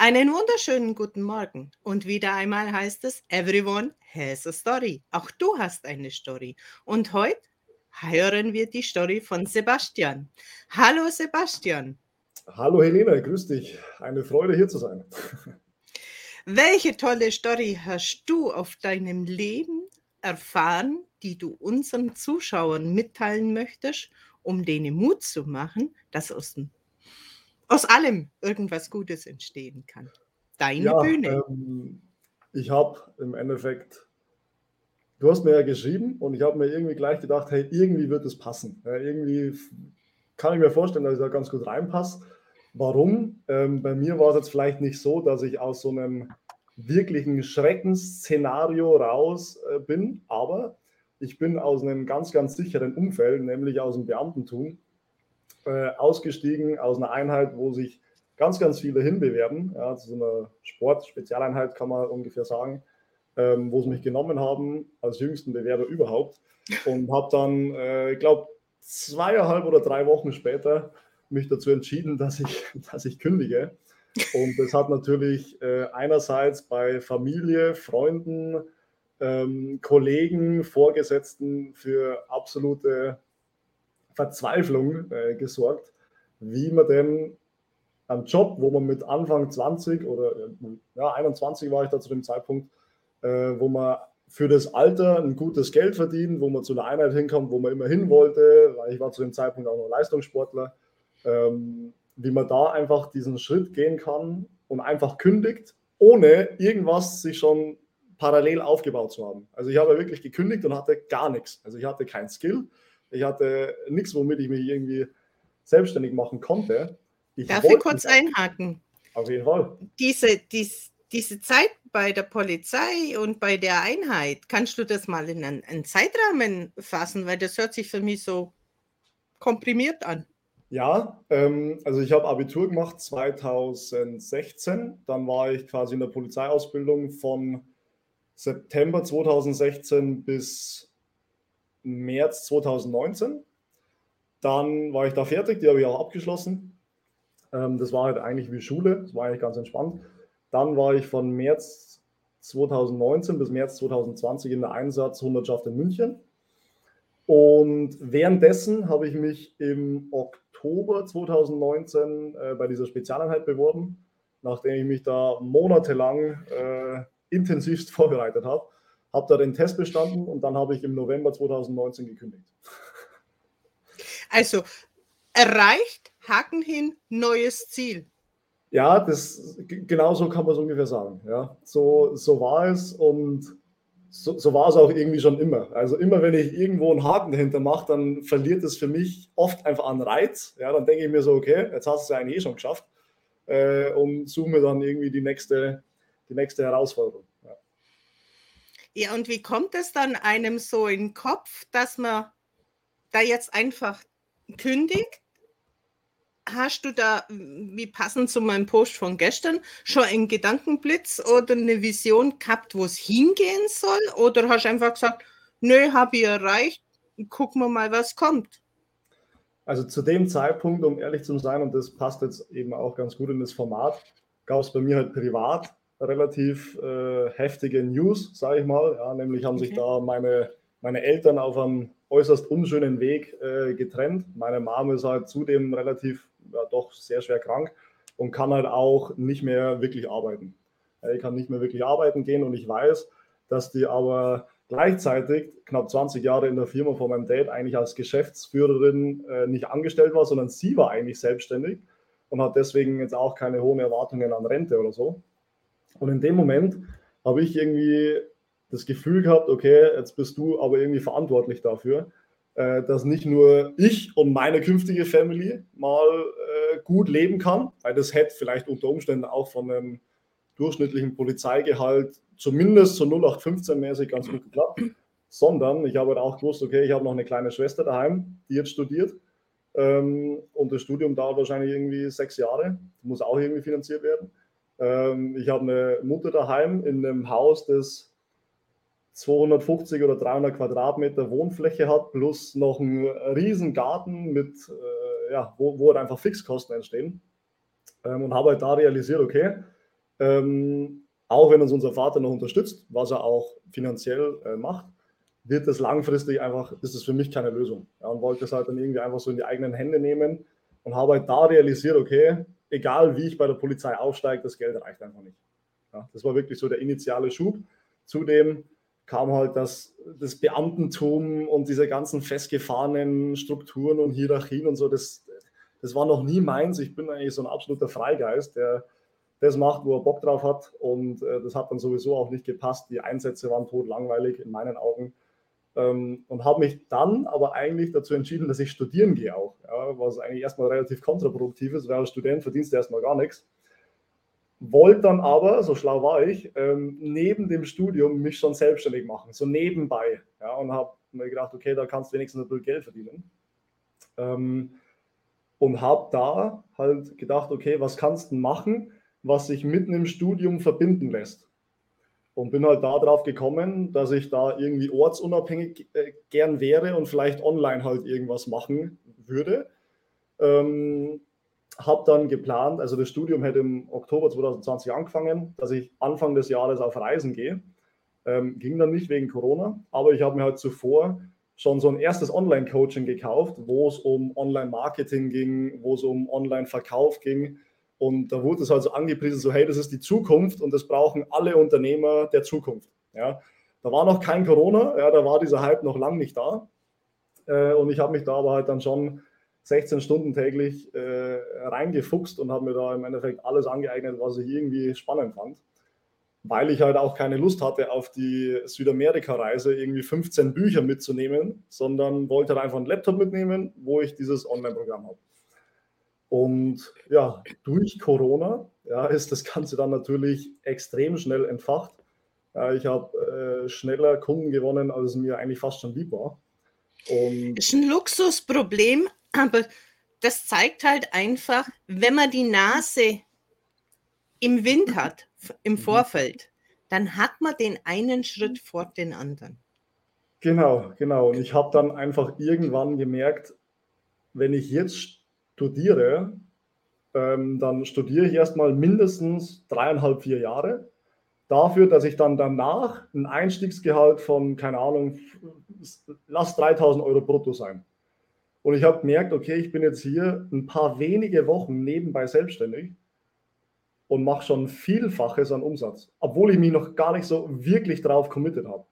Einen wunderschönen guten Morgen. Und wieder einmal heißt es, everyone has a story. Auch du hast eine Story. Und heute hören wir die Story von Sebastian. Hallo Sebastian. Hallo Helena, grüß dich. Eine Freude hier zu sein. Welche tolle Story hast du auf deinem Leben erfahren, die du unseren Zuschauern mitteilen möchtest, um denen Mut zu machen, dass aus dem aus allem irgendwas Gutes entstehen kann. Deine ja, Bühne. Ähm, ich habe im Endeffekt, du hast mir ja geschrieben und ich habe mir irgendwie gleich gedacht, hey, irgendwie wird es passen. Ja, irgendwie kann ich mir vorstellen, dass ich da ganz gut reinpasse. Warum? Ähm, bei mir war es jetzt vielleicht nicht so, dass ich aus so einem wirklichen Schreckensszenario raus äh, bin, aber ich bin aus einem ganz, ganz sicheren Umfeld, nämlich aus dem Beamtentum äh, ausgestiegen aus einer Einheit, wo sich ganz, ganz viele hinbewerben. Ja, zu so einer Sport-Spezialeinheit kann man ungefähr sagen, ähm, wo sie mich genommen haben als jüngsten Bewerber überhaupt. Und habe dann, äh, ich glaube, zweieinhalb oder drei Wochen später mich dazu entschieden, dass ich, dass ich kündige. Und das hat natürlich äh, einerseits bei Familie, Freunden, ähm, Kollegen, Vorgesetzten für absolute Verzweiflung äh, gesorgt, wie man denn einen Job, wo man mit Anfang 20 oder ja, 21 war ich da zu dem Zeitpunkt, äh, wo man für das Alter ein gutes Geld verdient, wo man zu einer Einheit hinkommt, wo man immer hin wollte, weil ich war zu dem Zeitpunkt auch noch Leistungssportler, ähm, wie man da einfach diesen Schritt gehen kann und einfach kündigt, ohne irgendwas sich schon parallel aufgebaut zu haben. Also ich habe wirklich gekündigt und hatte gar nichts. Also ich hatte kein Skill, ich hatte nichts, womit ich mich irgendwie selbstständig machen konnte. Ich Darf ich kurz einhaken? Auf jeden Fall. Diese, dies, diese Zeit bei der Polizei und bei der Einheit, kannst du das mal in einen, einen Zeitrahmen fassen? Weil das hört sich für mich so komprimiert an. Ja, ähm, also ich habe Abitur gemacht 2016. Dann war ich quasi in der Polizeiausbildung von September 2016 bis März 2019. Dann war ich da fertig, die habe ich auch abgeschlossen. Ähm, das war halt eigentlich wie Schule, das war eigentlich ganz entspannt. Dann war ich von März 2019 bis März 2020 in der Einsatzhundertschaft in München. Und währenddessen habe ich mich im Oktober 2019 äh, bei dieser Spezialeinheit beworben, nachdem ich mich da monatelang äh, intensivst vorbereitet habe habe da den Test bestanden und dann habe ich im November 2019 gekündigt. Also erreicht, Haken hin, neues Ziel. Ja, das genau so kann man es ungefähr sagen. Ja, so, so war es und so, so, war es auch irgendwie schon immer. Also immer wenn ich irgendwo einen Haken dahinter mache, dann verliert es für mich oft einfach an Reiz. Ja, dann denke ich mir so, okay, jetzt hast du es ja eigentlich eh schon geschafft äh, und suche mir dann irgendwie die nächste, die nächste Herausforderung. Ja, und wie kommt es dann einem so in den Kopf, dass man da jetzt einfach kündigt? Hast du da, wie passend zu meinem Post von gestern, schon einen Gedankenblitz oder eine Vision gehabt, wo es hingehen soll? Oder hast du einfach gesagt, nö, habe ich erreicht, gucken wir mal, was kommt? Also zu dem Zeitpunkt, um ehrlich zu sein, und das passt jetzt eben auch ganz gut in das Format, gab es bei mir halt privat relativ äh, heftige News, sage ich mal. Ja, nämlich haben okay. sich da meine, meine Eltern auf einem äußerst unschönen Weg äh, getrennt. Meine Mama ist halt zudem relativ, ja, doch sehr schwer krank und kann halt auch nicht mehr wirklich arbeiten. Ja, ich kann nicht mehr wirklich arbeiten gehen und ich weiß, dass die aber gleichzeitig knapp 20 Jahre in der Firma von meinem Dad eigentlich als Geschäftsführerin äh, nicht angestellt war, sondern sie war eigentlich selbstständig und hat deswegen jetzt auch keine hohen Erwartungen an Rente oder so. Und in dem Moment habe ich irgendwie das Gefühl gehabt, okay, jetzt bist du aber irgendwie verantwortlich dafür, äh, dass nicht nur ich und meine künftige Family mal äh, gut leben kann, weil das hätte vielleicht unter Umständen auch von einem durchschnittlichen Polizeigehalt zumindest so 0815-mäßig ganz gut geklappt, sondern ich habe auch gewusst, okay, ich habe noch eine kleine Schwester daheim, die jetzt studiert ähm, und das Studium dauert wahrscheinlich irgendwie sechs Jahre, muss auch irgendwie finanziert werden. Ähm, ich habe eine Mutter daheim in einem Haus, das 250 oder 300 Quadratmeter Wohnfläche hat, plus noch einen riesen Garten mit, äh, ja, wo, wo halt einfach Fixkosten entstehen. Ähm, und habe halt da realisiert, okay, ähm, auch wenn uns unser Vater noch unterstützt, was er auch finanziell äh, macht, wird das langfristig einfach, ist es für mich keine Lösung. Ja, und wollte es halt dann irgendwie einfach so in die eigenen Hände nehmen und habe halt da realisiert, okay, egal wie ich bei der Polizei aufsteige, das Geld reicht einfach nicht. Ja, das war wirklich so der initiale Schub. Zudem kam halt das, das Beamtentum und diese ganzen festgefahrenen Strukturen und Hierarchien und so, das, das war noch nie meins. Ich bin eigentlich so ein absoluter Freigeist, der das macht, wo er Bock drauf hat. Und äh, das hat dann sowieso auch nicht gepasst. Die Einsätze waren tot langweilig in meinen Augen. Ähm, und habe mich dann aber eigentlich dazu entschieden, dass ich studieren gehe auch. Ja, was eigentlich erstmal relativ kontraproduktiv ist, weil als Student verdienst du erstmal gar nichts. Wollte dann aber, so schlau war ich, ähm, neben dem Studium mich schon selbstständig machen, so nebenbei. Ja, und habe mir gedacht, okay, da kannst du wenigstens ein bisschen Geld verdienen. Ähm, und habe da halt gedacht, okay, was kannst du machen, was sich mitten im Studium verbinden lässt? Und bin halt darauf gekommen, dass ich da irgendwie ortsunabhängig äh, gern wäre und vielleicht online halt irgendwas machen würde. Ähm, habe dann geplant, also das Studium hätte im Oktober 2020 angefangen, dass ich Anfang des Jahres auf Reisen gehe. Ähm, ging dann nicht wegen Corona, aber ich habe mir halt zuvor schon so ein erstes Online-Coaching gekauft, wo es um Online-Marketing ging, wo es um Online-Verkauf ging, und da wurde es also angepriesen, so hey, das ist die Zukunft und das brauchen alle Unternehmer der Zukunft. Ja. Da war noch kein Corona, ja, da war dieser Hype noch lang nicht da. Äh, und ich habe mich da aber halt dann schon 16 Stunden täglich äh, reingefuchst und habe mir da im Endeffekt alles angeeignet, was ich irgendwie spannend fand. Weil ich halt auch keine Lust hatte, auf die Südamerika-Reise irgendwie 15 Bücher mitzunehmen, sondern wollte halt einfach einen Laptop mitnehmen, wo ich dieses Online-Programm habe. Und ja, durch Corona ja, ist das Ganze dann natürlich extrem schnell entfacht. Ja, ich habe äh, schneller Kunden gewonnen, als mir eigentlich fast schon lieb war. Und ist ein Luxusproblem, aber das zeigt halt einfach, wenn man die Nase im Wind hat, im mhm. Vorfeld, dann hat man den einen Schritt vor den anderen. Genau, genau. Und ich habe dann einfach irgendwann gemerkt, wenn ich jetzt studiere, ähm, dann studiere ich erstmal mindestens dreieinhalb, vier Jahre. Dafür, dass ich dann danach ein Einstiegsgehalt von, keine Ahnung, lass 3000 Euro brutto sein. Und ich habe gemerkt, okay, ich bin jetzt hier ein paar wenige Wochen nebenbei selbstständig und mache schon Vielfaches an Umsatz, obwohl ich mich noch gar nicht so wirklich drauf committed habe.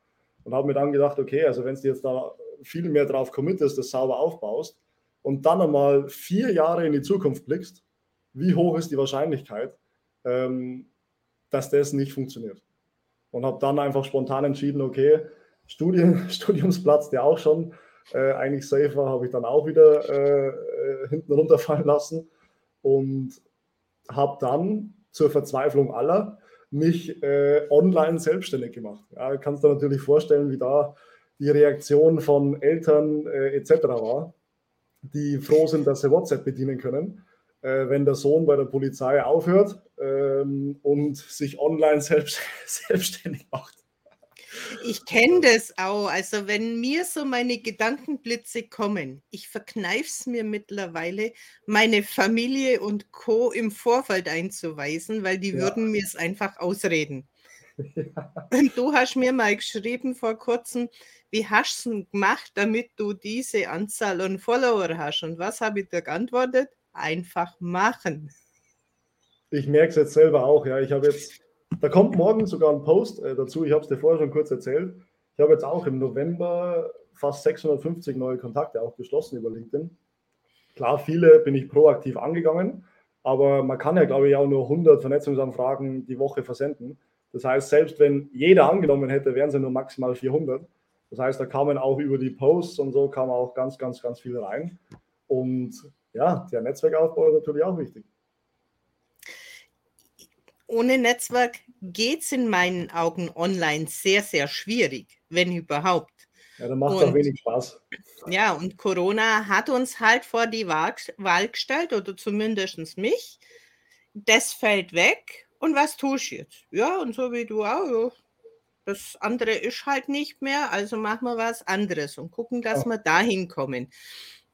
Und habe mir dann gedacht, okay, also wenn du jetzt da viel mehr drauf committest, das sauber aufbaust, und dann einmal vier Jahre in die Zukunft blickst, wie hoch ist die Wahrscheinlichkeit, ähm, dass das nicht funktioniert? Und habe dann einfach spontan entschieden, okay, Studien, Studiumsplatz, der auch schon äh, eigentlich safe war, habe ich dann auch wieder äh, äh, hinten runterfallen lassen und habe dann zur Verzweiflung aller mich äh, online selbstständig gemacht. Ja, kannst du natürlich vorstellen, wie da die Reaktion von Eltern äh, etc. war die froh sind, dass sie WhatsApp bedienen können, äh, wenn der Sohn bei der Polizei aufhört ähm, und sich online selbst, selbstständig macht. Ich kenne das auch. Also wenn mir so meine Gedankenblitze kommen, ich verkneife es mir mittlerweile, meine Familie und Co. im Vorfeld einzuweisen, weil die ja. würden mir es einfach ausreden. Ja. Und du hast mir mal geschrieben vor kurzem, wie hast du es gemacht, damit du diese Anzahl an Follower hast? Und was habe ich da geantwortet? Einfach machen. Ich merke es jetzt selber auch, ja. Ich habe jetzt, da kommt morgen sogar ein Post äh, dazu, ich habe es dir vorher schon kurz erzählt. Ich habe jetzt auch im November fast 650 neue Kontakte auch geschlossen über LinkedIn. Klar, viele bin ich proaktiv angegangen, aber man kann ja, glaube ich, auch nur 100 Vernetzungsanfragen die Woche versenden. Das heißt, selbst wenn jeder angenommen hätte, wären sie nur maximal 400. Das heißt, da kamen auch über die Posts und so kam auch ganz, ganz, ganz viel rein. Und ja, der Netzwerkaufbau ist natürlich auch wichtig. Ohne Netzwerk geht es in meinen Augen online sehr, sehr schwierig, wenn überhaupt. Ja, dann macht es auch wenig Spaß. Ja, und Corona hat uns halt vor die Wahl gestellt, oder zumindest mich. Das fällt weg. Und was tust du jetzt? Ja, und so wie du auch. Das andere ist halt nicht mehr, also machen wir was anderes und gucken, dass ja. wir dahin kommen.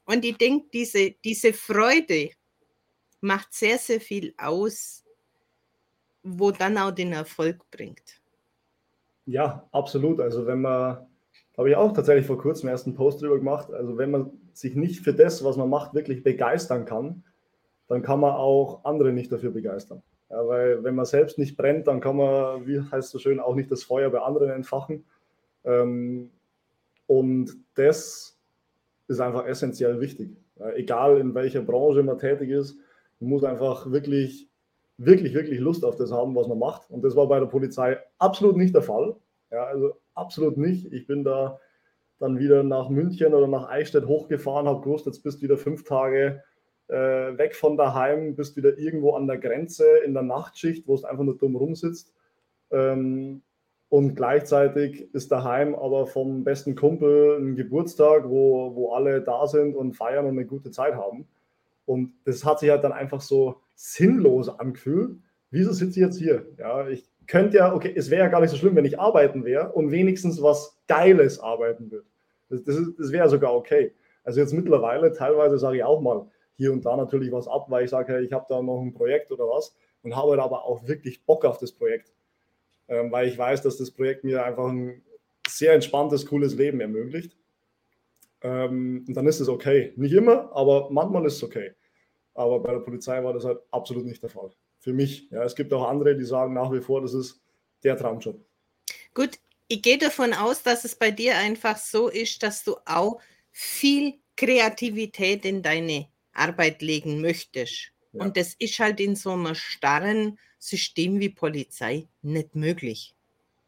Und ich denke, diese, diese Freude macht sehr, sehr viel aus, wo dann auch den Erfolg bringt. Ja, absolut. Also wenn man, habe ich auch tatsächlich vor kurzem erst einen Post drüber gemacht, also wenn man sich nicht für das, was man macht, wirklich begeistern kann, dann kann man auch andere nicht dafür begeistern. Ja, weil wenn man selbst nicht brennt, dann kann man, wie heißt es so schön, auch nicht das Feuer bei anderen entfachen. Ähm, und das ist einfach essentiell wichtig. Ja, egal in welcher Branche man tätig ist, man muss einfach wirklich, wirklich, wirklich Lust auf das haben, was man macht. Und das war bei der Polizei absolut nicht der Fall. Ja, also absolut nicht. Ich bin da dann wieder nach München oder nach Eichstätt hochgefahren, habe gewusst, jetzt bist du wieder fünf Tage äh, weg von daheim, bist wieder irgendwo an der Grenze in der Nachtschicht, wo es einfach nur dumm rumsitzt. Ähm, und gleichzeitig ist daheim aber vom besten Kumpel ein Geburtstag, wo, wo alle da sind und feiern und eine gute Zeit haben. Und das hat sich halt dann einfach so sinnlos angefühlt. Wieso sitze ich jetzt hier? Ja, ich könnte ja, okay, es wäre ja gar nicht so schlimm, wenn ich arbeiten wäre und wenigstens was Geiles arbeiten würde. Das, das, das wäre sogar okay. Also jetzt mittlerweile, teilweise sage ich auch mal hier und da natürlich was ab, weil ich sage, hey, ich habe da noch ein Projekt oder was und habe aber auch wirklich Bock auf das Projekt ähm, weil ich weiß, dass das Projekt mir einfach ein sehr entspanntes, cooles Leben ermöglicht. Ähm, und dann ist es okay. Nicht immer, aber manchmal ist es okay. Aber bei der Polizei war das halt absolut nicht der Fall. Für mich. Ja, es gibt auch andere, die sagen nach wie vor, das ist der Traumjob. Gut, ich gehe davon aus, dass es bei dir einfach so ist, dass du auch viel Kreativität in deine Arbeit legen möchtest. Ja. Und das ist halt in so einem starren System wie Polizei nicht möglich.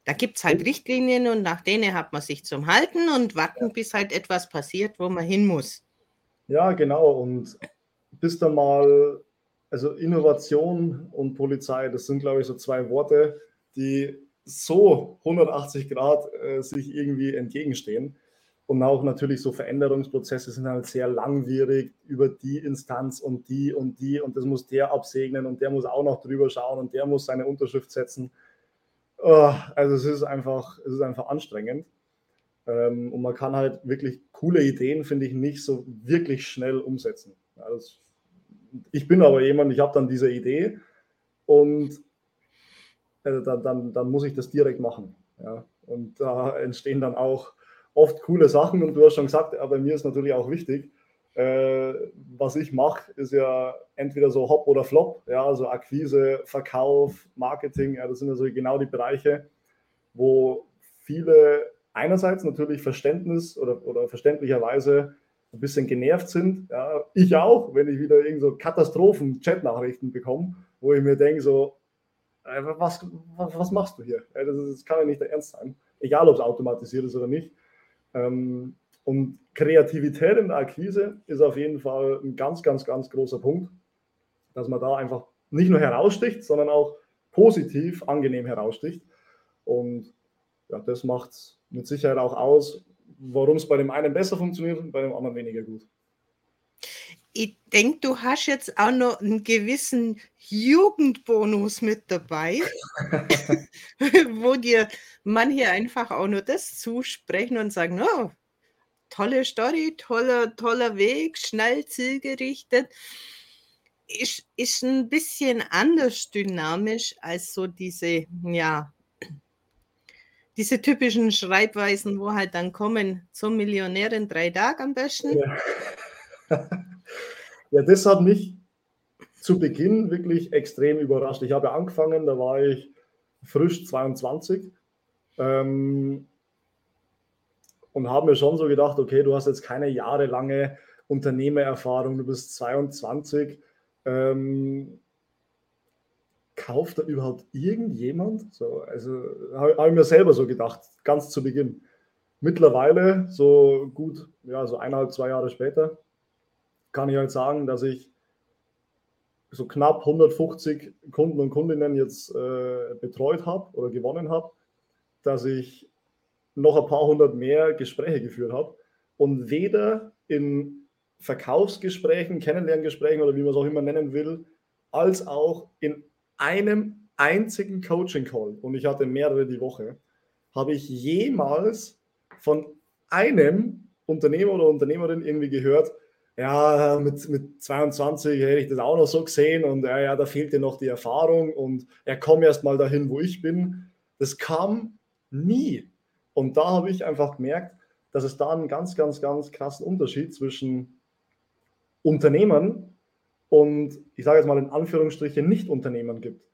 Da gibt es halt Richtlinien und nach denen hat man sich zum Halten und warten, bis halt etwas passiert, wo man hin muss. Ja, genau. Und bis dann mal, also Innovation und Polizei, das sind, glaube ich, so zwei Worte, die so 180 Grad äh, sich irgendwie entgegenstehen. Und auch natürlich so Veränderungsprozesse sind halt sehr langwierig über die Instanz und die und die und das muss der absegnen und der muss auch noch drüber schauen und der muss seine Unterschrift setzen. Oh, also es ist einfach, es ist einfach anstrengend. Ähm, und man kann halt wirklich coole Ideen, finde ich, nicht so wirklich schnell umsetzen. Ich bin aber jemand, ich habe dann diese Idee und äh, dann, dann, dann muss ich das direkt machen. Und da entstehen dann auch oft coole Sachen und du hast schon gesagt, aber mir ist natürlich auch wichtig, äh, was ich mache, ist ja entweder so Hop oder Flop, ja, also Akquise, Verkauf, Marketing, ja, das sind ja so genau die Bereiche, wo viele einerseits natürlich Verständnis oder, oder verständlicherweise ein bisschen genervt sind. Ja, ich auch, wenn ich wieder irgend so Katastrophen-Chat-Nachrichten bekomme, wo ich mir denke, so, äh, was, was, was, machst du hier? Ja, das, ist, das kann ja nicht der Ernst sein. Egal, ob es automatisiert ist oder nicht. Ähm, und Kreativität in der Akquise ist auf jeden Fall ein ganz, ganz, ganz großer Punkt, dass man da einfach nicht nur heraussticht, sondern auch positiv, angenehm heraussticht. Und ja, das macht es mit Sicherheit auch aus, warum es bei dem einen besser funktioniert und bei dem anderen weniger gut. Ich denke, du hast jetzt auch noch einen gewissen Jugendbonus mit dabei, wo dir manche einfach auch nur das zusprechen und sagen, oh, tolle Story, toller, toller Weg, schnell zielgerichtet. Ist, ist ein bisschen anders dynamisch als so diese, ja, diese typischen Schreibweisen, wo halt dann kommen zum Millionär in drei Tagen am besten. Ja. Ja, das hat mich zu Beginn wirklich extrem überrascht. Ich habe angefangen, da war ich frisch 22 ähm, und habe mir schon so gedacht, okay, du hast jetzt keine jahrelange Unternehmererfahrung, du bist 22. Ähm, kauft da überhaupt irgendjemand? So, also habe hab ich mir selber so gedacht, ganz zu Beginn. Mittlerweile, so gut, ja, so eineinhalb, zwei Jahre später, kann ich halt sagen, dass ich so knapp 150 Kunden und Kundinnen jetzt äh, betreut habe oder gewonnen habe dass ich noch ein paar hundert mehr Gespräche geführt habe und weder in Verkaufsgesprächen, Kennenlerngesprächen oder wie man es auch immer nennen will, als auch in einem einzigen Coaching-Call, und ich hatte mehrere die Woche, habe ich jemals von einem Unternehmer oder Unternehmerin irgendwie gehört, ja, mit, mit 22 hätte ich das auch noch so gesehen und ja, ja, da fehlt dir noch die Erfahrung und er ja, komm erst mal dahin, wo ich bin. Das kam nie. Und da habe ich einfach gemerkt, dass es da einen ganz, ganz, ganz krassen Unterschied zwischen Unternehmern und ich sage jetzt mal in Anführungsstrichen Nicht-Unternehmern gibt.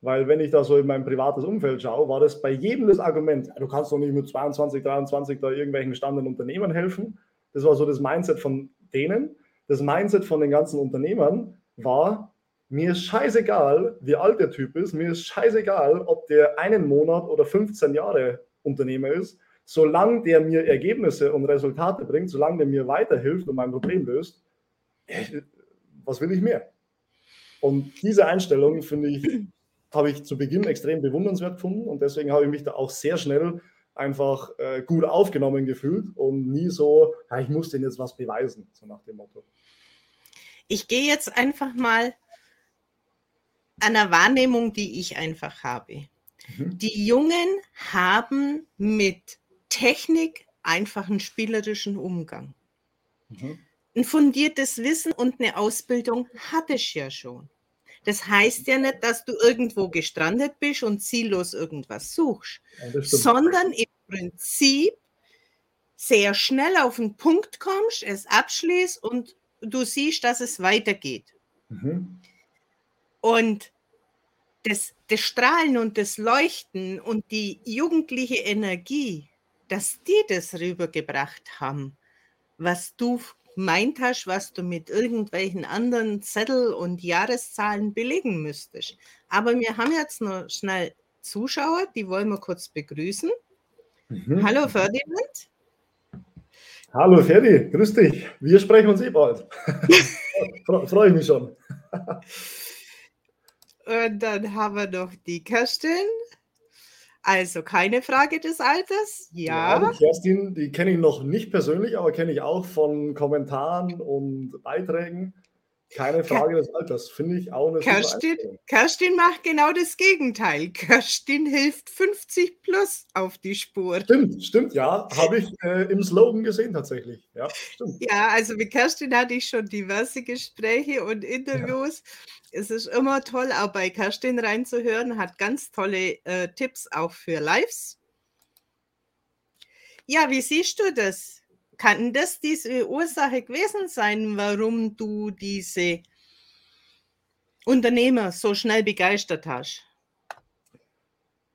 Weil wenn ich da so in mein privates Umfeld schaue, war das bei jedem das Argument, du kannst doch nicht mit 22, 23 da irgendwelchen gestandenen Unternehmern helfen. Das war so das Mindset von denen. Das Mindset von den ganzen Unternehmern war, mir ist scheißegal, wie alt der Typ ist, mir ist scheißegal, ob der einen Monat oder 15 Jahre Unternehmer ist, solange der mir Ergebnisse und Resultate bringt, solange der mir weiterhilft und mein Problem löst, was will ich mehr? Und diese Einstellung, finde ich, habe ich zu Beginn extrem bewundernswert gefunden und deswegen habe ich mich da auch sehr schnell einfach äh, gut aufgenommen gefühlt und nie so, ja, ich muss denen jetzt was beweisen, so nach dem Motto. Ich gehe jetzt einfach mal an der Wahrnehmung, die ich einfach habe. Mhm. Die Jungen haben mit Technik einfach einen spielerischen Umgang. Mhm. Ein fundiertes Wissen und eine Ausbildung hatte ich ja schon. Das heißt ja nicht, dass du irgendwo gestrandet bist und ziellos irgendwas suchst, ja, sondern im Prinzip sehr schnell auf den Punkt kommst, es abschließt und du siehst, dass es weitergeht. Mhm. Und das, das Strahlen und das Leuchten und die jugendliche Energie, dass die das rübergebracht haben, was du meint hast, was du mit irgendwelchen anderen Zettel und Jahreszahlen belegen müsstest. Aber wir haben jetzt noch schnell Zuschauer, die wollen wir kurz begrüßen. Mhm. Hallo Ferdinand. Hallo Ferdi, grüß dich. Wir sprechen uns eh bald. Freue ich mich schon. und dann haben wir noch die Kerstin. Also keine Frage des Alters? Ja. ja die Kerstin, die kenne ich noch nicht persönlich, aber kenne ich auch von Kommentaren und Beiträgen. Keine Frage des Alters, finde ich auch eine Kerstin, Kerstin macht genau das Gegenteil. Kerstin hilft 50 plus auf die Spur. Stimmt, stimmt, ja. Habe ich äh, im Slogan gesehen tatsächlich. Ja, stimmt. ja, also mit Kerstin hatte ich schon diverse Gespräche und Interviews. Ja. Es ist immer toll, auch bei Kerstin reinzuhören, hat ganz tolle äh, Tipps auch für Lives. Ja, wie siehst du das? Kann das diese Ursache gewesen sein, warum du diese Unternehmer so schnell begeistert hast?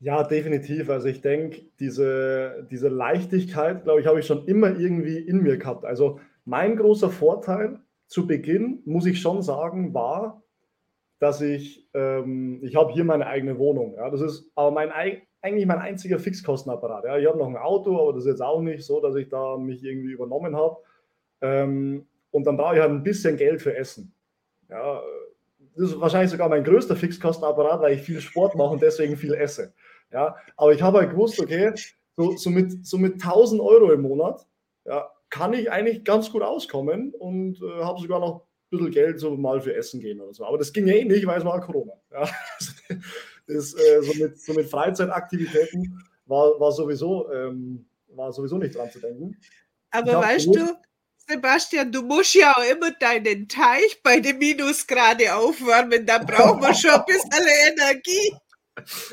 Ja, definitiv. Also ich denke, diese, diese Leichtigkeit, glaube ich, habe ich schon immer irgendwie in mir gehabt. Also mein großer Vorteil zu Beginn, muss ich schon sagen, war, dass ich, ähm, ich habe hier meine eigene Wohnung. Ja, das ist aber mein, eigentlich mein einziger Fixkostenapparat. Ja. Ich habe noch ein Auto, aber das ist jetzt auch nicht so, dass ich da mich irgendwie übernommen habe. Ähm, und dann brauche ich halt ein bisschen Geld für Essen. Ja, das ist wahrscheinlich sogar mein größter Fixkostenapparat, weil ich viel Sport mache und deswegen viel esse. Ja, aber ich habe halt gewusst, okay, so, so, mit, so mit 1000 Euro im Monat ja, kann ich eigentlich ganz gut auskommen und äh, habe sogar noch bisschen Geld so mal für Essen gehen oder so. Aber das ging ja eh nicht, weil es war Corona. Ja. ist, äh, so, mit, so mit Freizeitaktivitäten war, war, sowieso, ähm, war sowieso nicht dran zu denken. Aber weißt du, Sebastian, du musst ja auch immer deinen Teich bei den Minusgrade aufwärmen, da brauchen wir schon ein bisschen Energie.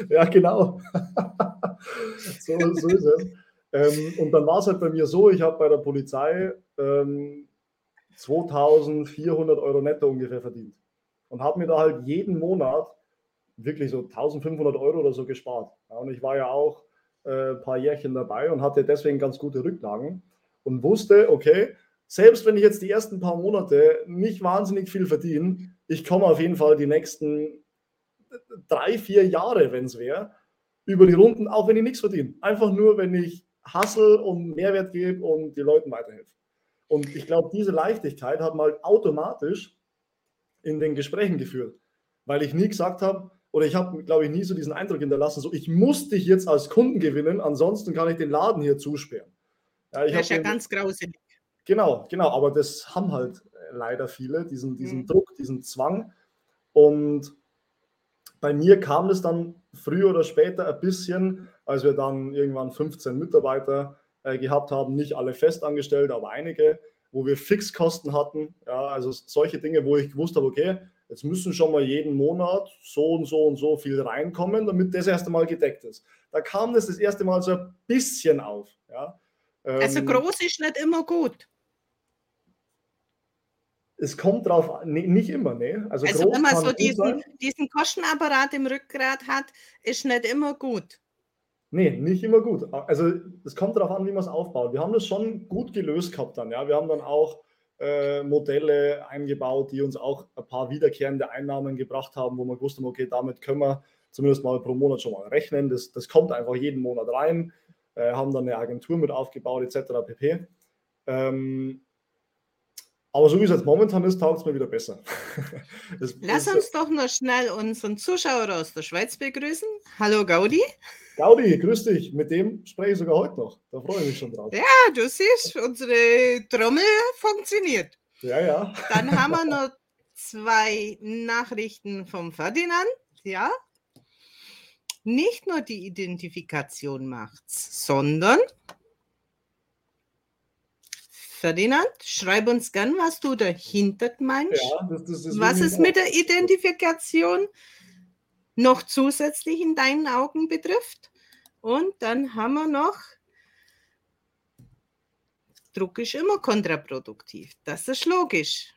Ja, genau. so, so ist es. Ähm, und dann war es halt bei mir so, ich habe bei der Polizei ähm, 2400 Euro netto ungefähr verdient. Und habe mir da halt jeden Monat wirklich so 1500 Euro oder so gespart. Ja, und ich war ja auch äh, ein paar Jährchen dabei und hatte deswegen ganz gute Rücklagen und wusste, okay, selbst wenn ich jetzt die ersten paar Monate nicht wahnsinnig viel verdiene, ich komme auf jeden Fall die nächsten drei, vier Jahre, wenn es wäre, über die Runden, auch wenn ich nichts verdiene. Einfach nur, wenn ich Hassel und Mehrwert gebe und die Leuten weiterhelfe. Und ich glaube, diese Leichtigkeit hat mal automatisch in den Gesprächen geführt, weil ich nie gesagt habe, oder ich habe, glaube ich, nie so diesen Eindruck hinterlassen, so ich muss dich jetzt als Kunden gewinnen, ansonsten kann ich den Laden hier zusperren. Ja, ich das ist ja den, ganz grauselig. Genau, genau, aber das haben halt äh, leider viele, diesen, diesen mhm. Druck, diesen Zwang. Und bei mir kam es dann früher oder später ein bisschen, als wir dann irgendwann 15 Mitarbeiter äh, gehabt haben, nicht alle festangestellt, aber einige, wo wir Fixkosten hatten. Ja, also solche Dinge, wo ich gewusst habe, okay, jetzt müssen schon mal jeden Monat so und so und so viel reinkommen, damit das erste Mal gedeckt ist. Da kam das das erste Mal so ein bisschen auf. Ja. Also Ähm, groß ist nicht immer gut. es kommt drauf an, nee, nicht immer, ne? Also, Also wenn man so diesen, diesen Kostenapparat im Rückgrat hat, ist nicht immer gut. Nee, nicht immer gut. Also es kommt darauf an, wie man es aufbaut. Wir haben das schon gut gelöst gehabt dann. Ja? Wir haben dann auch äh, Modelle eingebaut, die uns auch ein paar wiederkehrende Einnahmen gebracht haben, wo wir gewusst haben, okay, damit können wir zumindest mal pro Monat schon mal rechnen. Das, das kommt einfach jeden Monat rein. Äh, haben dann eine Agentur mit aufgebaut, etc. pp. Ähm, aber so wie es jetzt momentan ist, taugt es mir wieder besser. Es Lass uns doch noch schnell unseren Zuschauer aus der Schweiz begrüßen. Hallo Gaudi. Gaudi, grüß dich. Mit dem spreche ich sogar heute noch. Da freue ich mich schon drauf. Ja. Du siehst, unsere Trommel funktioniert. Ja, ja. Dann haben wir noch zwei Nachrichten vom Ferdinand. Ja. Nicht nur die Identifikation macht's, sondern Ferdinand, schreib uns gern, was du dahinter meinst. ja das, das, das was ich mit der Identifikation noch zusätzlich in deinen Augen betrifft. Und dann haben wir noch, Druck ist immer kontraproduktiv, das ist logisch.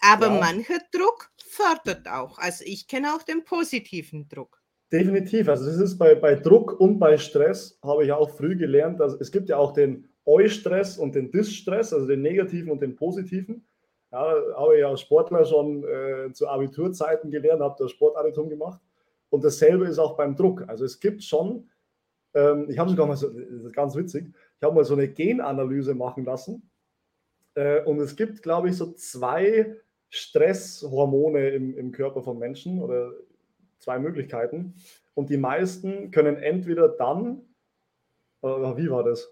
Aber Ja. mancher Druck fördert auch. Also ich kenne auch den positiven Druck. Definitiv. Also das ist bei, bei Druck und bei Stress, habe ich auch früh gelernt, dass es gibt ja auch den Eu-Stress und den Dis-Stress, also den negativen und den positiven. Ja, habe ich als Sportler schon äh, zu Abiturzeiten gelernt, habe das Sportabitum gemacht. Und dasselbe ist auch beim Druck. Also es gibt schon, ähm, ich habe sogar mal so, das ist ganz witzig, ich habe mal so eine Genanalyse machen lassen. Äh, und es gibt, glaube ich, so zwei Stresshormone im, im Körper von Menschen oder zwei Möglichkeiten. Und die meisten können entweder dann, äh, wie war das?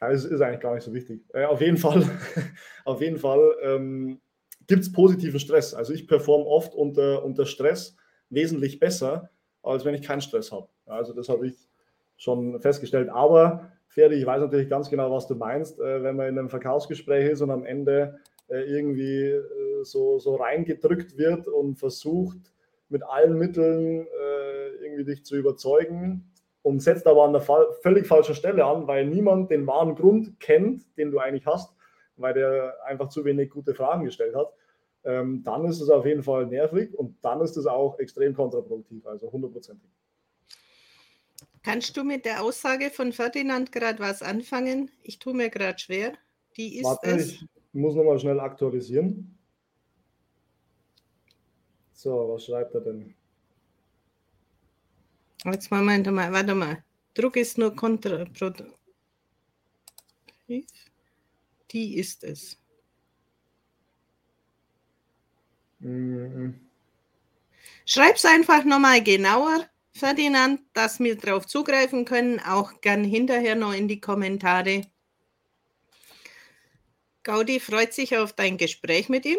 Es ist eigentlich gar nicht so wichtig. Äh, auf jeden Fall, Fall ähm, gibt es positiven Stress. Also ich performe oft unter, unter Stress wesentlich besser, als wenn ich keinen Stress habe. Also das habe ich schon festgestellt. Aber Ferdi, ich weiß natürlich ganz genau, was du meinst, äh, wenn man in einem Verkaufsgespräch ist und am Ende äh, irgendwie äh, so, so reingedrückt wird und versucht, mit allen Mitteln irgendwie dich zu überzeugen und setzt aber an der völlig falschen Stelle an, weil niemand den wahren Grund kennt, den du eigentlich hast, weil der einfach zu wenig gute Fragen gestellt hat, ähm, dann ist es auf jeden Fall nervig und dann ist es auch extrem kontraproduktiv, also hundertprozentig. Kannst du mit der Aussage von Ferdinand gerade was anfangen? Ich tue mir gerade schwer. Die ist Warte, es. ich muss nochmal schnell aktualisieren. So, was schreibt er denn? Jetzt Moment mal, warte mal. Druck ist nur kontraproduktiv. Die ist es. Mhm. Schreib's einfach nochmal genauer, Ferdinand, dass wir darauf zugreifen können, auch gern hinterher noch in die Kommentare. Gaudi freut sich auf dein Gespräch mit ihm.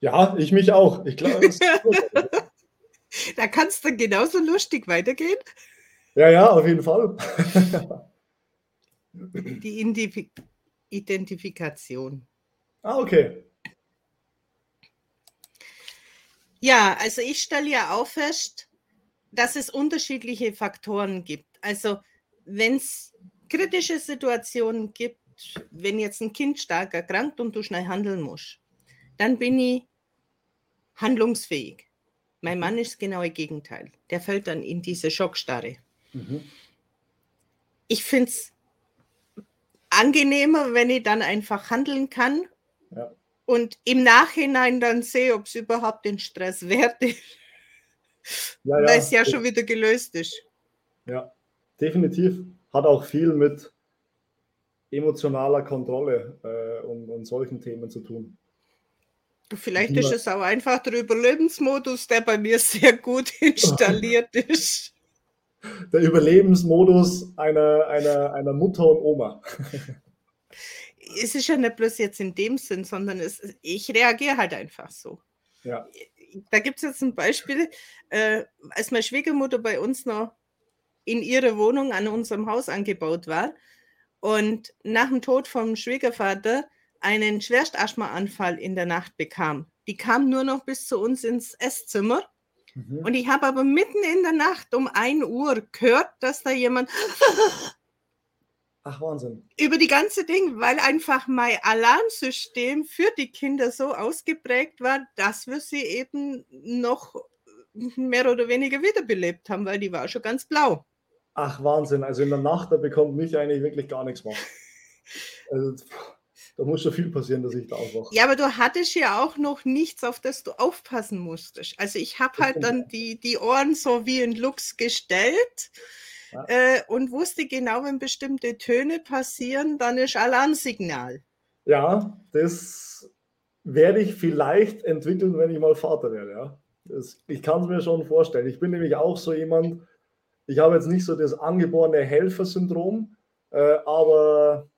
Ja, ich mich auch. Ich glaube. Da kannst du genauso lustig weitergehen. ja, ja, auf jeden Fall. Die Identifikation. ah, okay. Ja, also ich stelle ja auch fest, dass es unterschiedliche Faktoren gibt. Also wenn es kritische Situationen gibt, wenn jetzt ein Kind stark erkrankt und du schnell handeln musst, dann bin ich handlungsfähig. Mein Mann ist das genaue Gegenteil. Der fällt dann in diese Schockstarre. Mhm. Ich finde es angenehmer, wenn ich dann einfach handeln kann Ja. Und im Nachhinein dann sehe, ob es überhaupt den Stress wert ist, Ja, weil es ja schon wieder gelöst ist. Ja, definitiv. Hat auch viel mit emotionaler Kontrolle äh, und, und solchen Themen zu tun. Vielleicht Ja. ist es auch einfach der Überlebensmodus, der bei mir sehr gut installiert ist. Der Überlebensmodus einer, einer, einer Mutter und Oma. Es ist ja nicht bloß jetzt in dem Sinn, sondern es, ich reagiere halt einfach so. Ja. Da gibt es jetzt ein Beispiel, äh, als meine Schwiegermutter bei uns noch in ihrer Wohnung an unserem Haus angebaut war und nach dem Tod vom Schwiegervater einen Schwerstasthmaanfall in der Nacht bekam. Die kam nur noch bis zu uns ins Esszimmer. Mhm. Und ich habe aber mitten in der Nacht um 1 Uhr gehört, dass da jemand Ach, Wahnsinn. Über die ganze Ding, weil einfach mein Alarmsystem für die Kinder so ausgeprägt war, dass wir sie eben noch mehr oder weniger wiederbelebt haben, weil die war schon ganz blau. Ach, Wahnsinn. Also in der Nacht, da bekommt mich eigentlich wirklich gar nichts mehr. Also, da muss schon viel passieren, dass ich da aufwache. Ja, aber du hattest ja auch noch nichts, auf das du aufpassen musstest. Also ich habe halt dann die, die Ohren so wie in Lux gestellt ja. äh, und wusste genau, wenn bestimmte Töne passieren, dann ist Alarmsignal. Ja, das werde ich vielleicht entwickeln, wenn ich mal Vater werde. Ja. Das, ich kann es mir schon vorstellen. Ich bin nämlich auch so jemand, ich habe jetzt nicht so das angeborene Helfersyndrom, äh, aber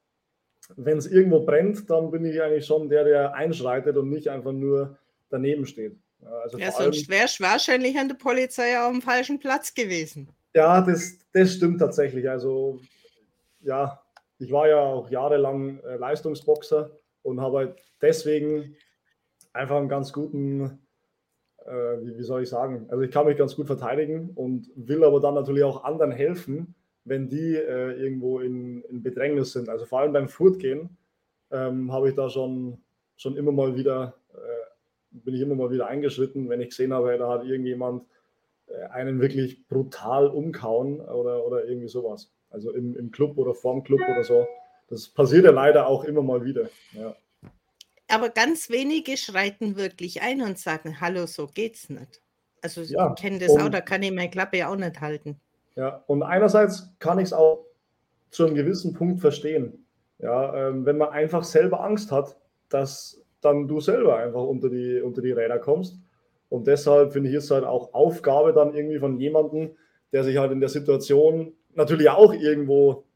wenn es irgendwo brennt, dann bin ich eigentlich schon der, der einschreitet und nicht einfach nur daneben steht. Also ja, sonst wärst du wahrscheinlich an der Polizei auf dem falschen Platz gewesen. Ja, das, das stimmt tatsächlich. Also, ja, ich war ja auch jahrelang äh, Leistungsboxer und habe halt deswegen einfach einen ganz guten, äh, wie, wie, soll ich sagen, also ich kann mich ganz gut verteidigen und will aber dann natürlich auch anderen helfen, wenn die äh, irgendwo in, in, Bedrängnis sind. Also vor allem beim Furtgehen ähm, habe ich da schon, schon immer mal wieder, äh, bin ich immer mal wieder eingeschritten, wenn ich gesehen habe, da hat irgendjemand einen wirklich brutal umkauen oder, oder irgendwie sowas. Also im, im Club oder vorm Club oder so. Das passiert ja leider auch immer mal wieder. Ja. Aber ganz wenige schreiten wirklich ein und sagen, hallo, so geht's nicht. Also ja, ich kenne das auch, da kann ich meine Klappe ja auch nicht halten. Ja, und einerseits kann ich es auch zu einem gewissen Punkt verstehen. Ja, ähm, wenn man einfach selber Angst hat, dass dann du selber einfach unter die, unter die Räder kommst und deshalb finde ich es halt auch Aufgabe dann irgendwie von jemandem, der sich halt in der Situation natürlich auch irgendwo,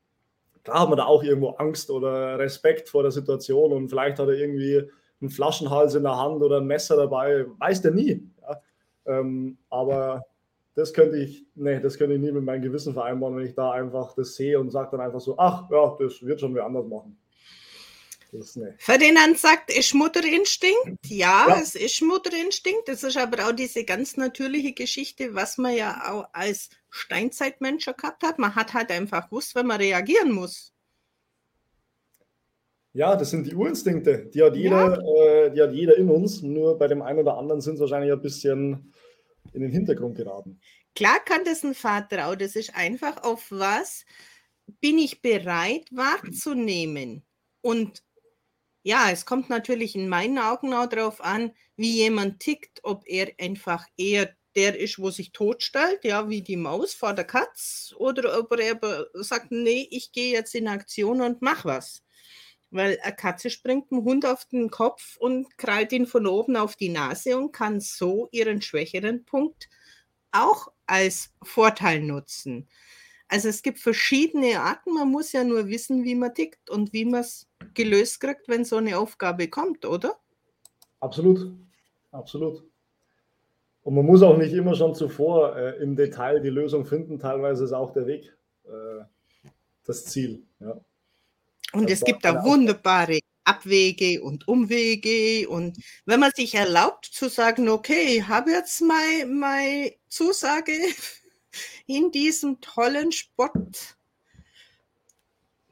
klar hat man da auch irgendwo Angst oder Respekt vor der Situation und vielleicht hat er irgendwie einen Flaschenhals in der Hand oder ein Messer dabei, weiß der nie. Ja? Ähm, aber das könnte ich, nee, das könnte ich nie mit meinem Gewissen vereinbaren, wenn ich da einfach das sehe und sage dann einfach so, ach ja, das wird schon wer anders machen. Ferdinand sagt, ist Mutterinstinkt. Ja, ja, es ist Mutterinstinkt. Das ist aber auch diese ganz natürliche Geschichte, was man ja auch als Steinzeitmensch gehabt hat. Man hat halt einfach gewusst, wenn man reagieren muss. Ja, das sind die Urinstinkte. Die hat jeder, ja. äh, die hat jeder in uns. Nur bei dem einen oder anderen sind es wahrscheinlich ein bisschen in den Hintergrund geraten. Klar kann das ein Vater auch. Das ist einfach auf was bin ich bereit wahrzunehmen. Und ja, es kommt natürlich in meinen Augen auch darauf an, wie jemand tickt, ob er einfach eher der ist, wo sich totstellt, ja, wie die Maus vor der Katz, oder ob er sagt, nee, ich gehe jetzt in Aktion und mach was. Weil eine Katze springt dem Hund auf den Kopf und krallt ihn von oben auf die Nase und kann so ihren schwächeren Punkt auch als Vorteil nutzen. Also es gibt verschiedene Arten, man muss ja nur wissen, wie man tickt und wie man es gelöst kriegt, wenn so eine Aufgabe kommt, oder? Absolut, absolut. Und man muss auch nicht immer schon zuvor äh, im Detail die Lösung finden, teilweise ist auch der Weg äh, das Ziel. Ja. Und das es gibt da wunderbare Abwege und Umwege. Und wenn man sich erlaubt zu sagen, okay, ich habe jetzt meine, meine Zusage in diesem tollen Sport.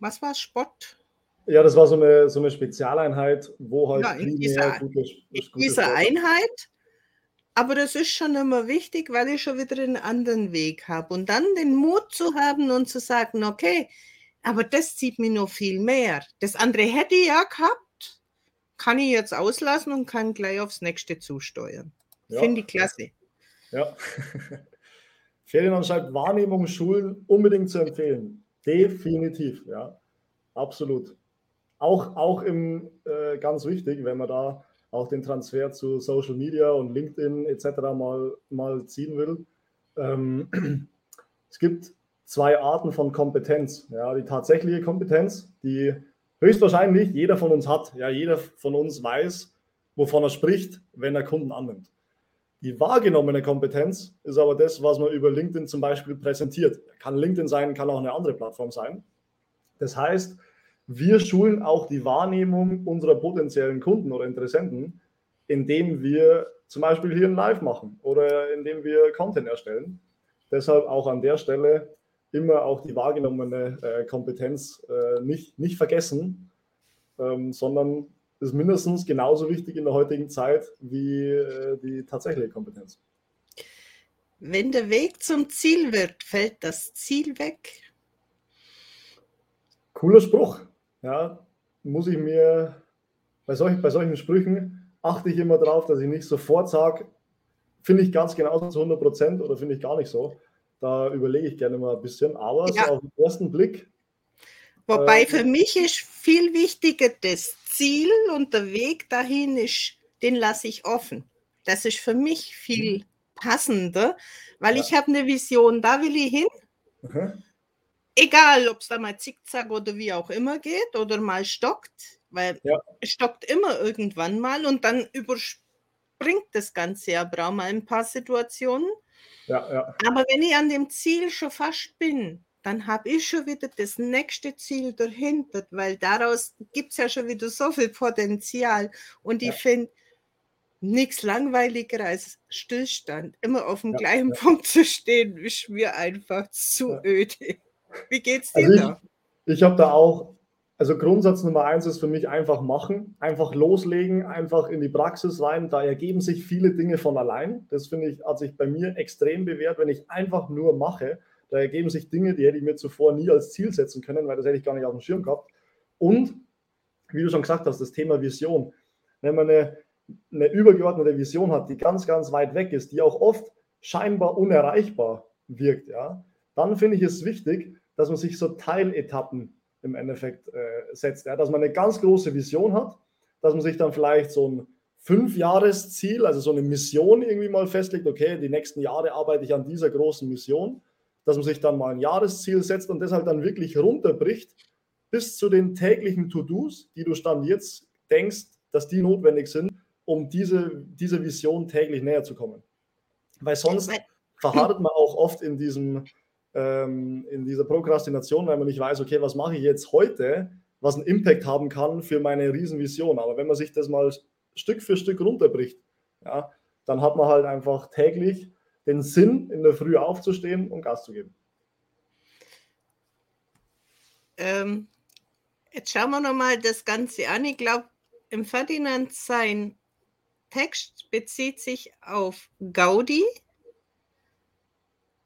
Was war Sport? Ja, das war so eine, so eine Spezialeinheit, wo halt ja, in dieser, gute, in dieser Einheit. Aber das ist schon immer wichtig, weil ich schon wieder einen anderen Weg habe. Und dann den Mut zu haben und zu sagen, okay, aber das zieht mir noch viel mehr. Das andere hätte ich ja gehabt, kann ich jetzt auslassen und kann gleich aufs nächste zusteuern. Ja. Finde ich klasse. Ja. Ferdinand schreibt, Wahrnehmung Schulen unbedingt zu empfehlen. Definitiv, ja. Absolut. Auch, auch im, äh, ganz wichtig, wenn man da auch den Transfer zu Social Media und LinkedIn etc. mal, mal ziehen will. Ähm, es gibt zwei Arten von Kompetenz. Ja, die tatsächliche Kompetenz, die höchstwahrscheinlich jeder von uns hat. Ja, jeder von uns weiß, wovon er spricht, wenn er Kunden annimmt. Die wahrgenommene Kompetenz ist aber das, was man über LinkedIn zum Beispiel präsentiert. Kann LinkedIn sein, kann auch eine andere Plattform sein. Das heißt, wir schulen auch die Wahrnehmung unserer potenziellen Kunden oder Interessenten, indem wir zum Beispiel hier ein Live machen oder indem wir Content erstellen. Deshalb auch an der Stelle immer auch die wahrgenommene äh, Kompetenz äh, nicht, nicht vergessen, ähm, sondern ist mindestens genauso wichtig in der heutigen Zeit wie äh, die tatsächliche Kompetenz. Wenn der Weg zum Ziel wird, fällt das Ziel weg. Cooler Spruch. Ja, muss ich mir bei, solch, bei solchen Sprüchen achte ich immer darauf, dass ich nicht sofort sage, finde ich ganz genauso zu 100 Prozent oder finde ich gar nicht so. Da überlege ich gerne mal ein bisschen. Aber ja. so auf den ersten Blick. Wobei äh, für mich ist viel wichtiger das Ziel und der Weg dahin ist, den lasse ich offen. Das ist für mich viel mhm. passender, weil ja. ich habe eine Vision, da will ich hin. Mhm. Egal, ob es da mal zickzack oder wie auch immer geht oder mal stockt, weil ja. es stockt immer irgendwann mal und dann überspringt das Ganze ja, braucht mal ein paar Situationen. Ja, ja. Aber wenn ich an dem Ziel schon fast bin, dann habe ich schon wieder das nächste Ziel dahinter, weil daraus gibt es ja schon wieder so viel Potenzial. Und ja. ich finde nichts langweiliger als Stillstand. Immer auf dem ja, gleichen ja. Punkt zu stehen, ist mir einfach zu öde. Wie geht's dir also da? Ich, ich habe da auch, also Grundsatz Nummer eins ist für mich einfach machen, einfach loslegen, einfach in die Praxis rein. Da ergeben sich viele Dinge von allein. Das finde ich, hat sich bei mir extrem bewährt, wenn ich einfach nur mache. Da ergeben sich Dinge, die hätte ich mir zuvor nie als Ziel setzen können, weil das hätte ich gar nicht auf dem Schirm gehabt. Und, wie du schon gesagt hast, das Thema Vision. Wenn man eine, eine übergeordnete Vision hat, die ganz, ganz weit weg ist, die auch oft scheinbar unerreichbar wirkt, ja, dann finde ich es wichtig, dass man sich so Teiletappen im Endeffekt äh, setzt. Ja? Dass man eine ganz große Vision hat, dass man sich dann vielleicht so ein Fünfjahresziel, also so eine Mission irgendwie mal festlegt, okay, die nächsten Jahre arbeite ich an dieser großen Mission, dass man sich dann mal ein Jahresziel setzt und das halt dann wirklich runterbricht bis zu den täglichen To-Dos, die du dann jetzt denkst, dass die notwendig sind, um diese, diese Vision täglich näher zu kommen. Weil sonst verharrt man auch oft in diesem, ähm, in dieser Prokrastination, weil man nicht weiß, okay, was mache ich jetzt heute, was einen Impact haben kann für meine Riesenvision. Aber wenn man sich das mal Stück für Stück runterbricht, ja, dann hat man halt einfach täglich den Sinn, in der Früh aufzustehen und Gas zu geben. Ähm, jetzt schauen wir nochmal das Ganze an. Ich glaube, im Ferdinand sein Text bezieht sich auf Gaudi.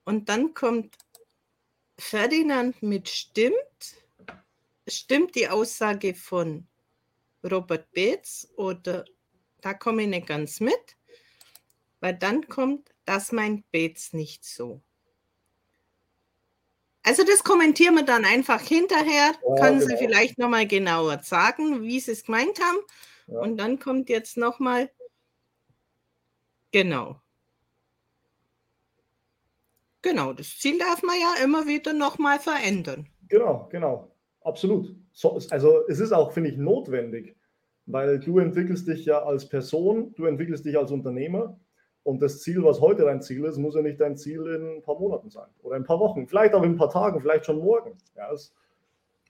Und dann kommt Ferdinand mit stimmt, stimmt die Aussage von Robert Bates oder da komme ich nicht ganz mit, weil dann kommt, das meint Bates nicht so. Also das kommentieren wir dann einfach hinterher, ja, können genau. Sie vielleicht nochmal genauer sagen, wie Sie es gemeint haben. Ja. Und dann kommt jetzt nochmal, genau, Genau, das Ziel darf man ja immer wieder nochmal verändern. Genau, genau, absolut. So, also es ist auch, finde ich, notwendig, weil du entwickelst dich ja als Person, du entwickelst dich als Unternehmer und das Ziel, was heute dein Ziel ist, muss ja nicht dein Ziel in ein paar Monaten sein oder ein paar Wochen, vielleicht auch in ein paar Tagen, vielleicht schon morgen. Ja, das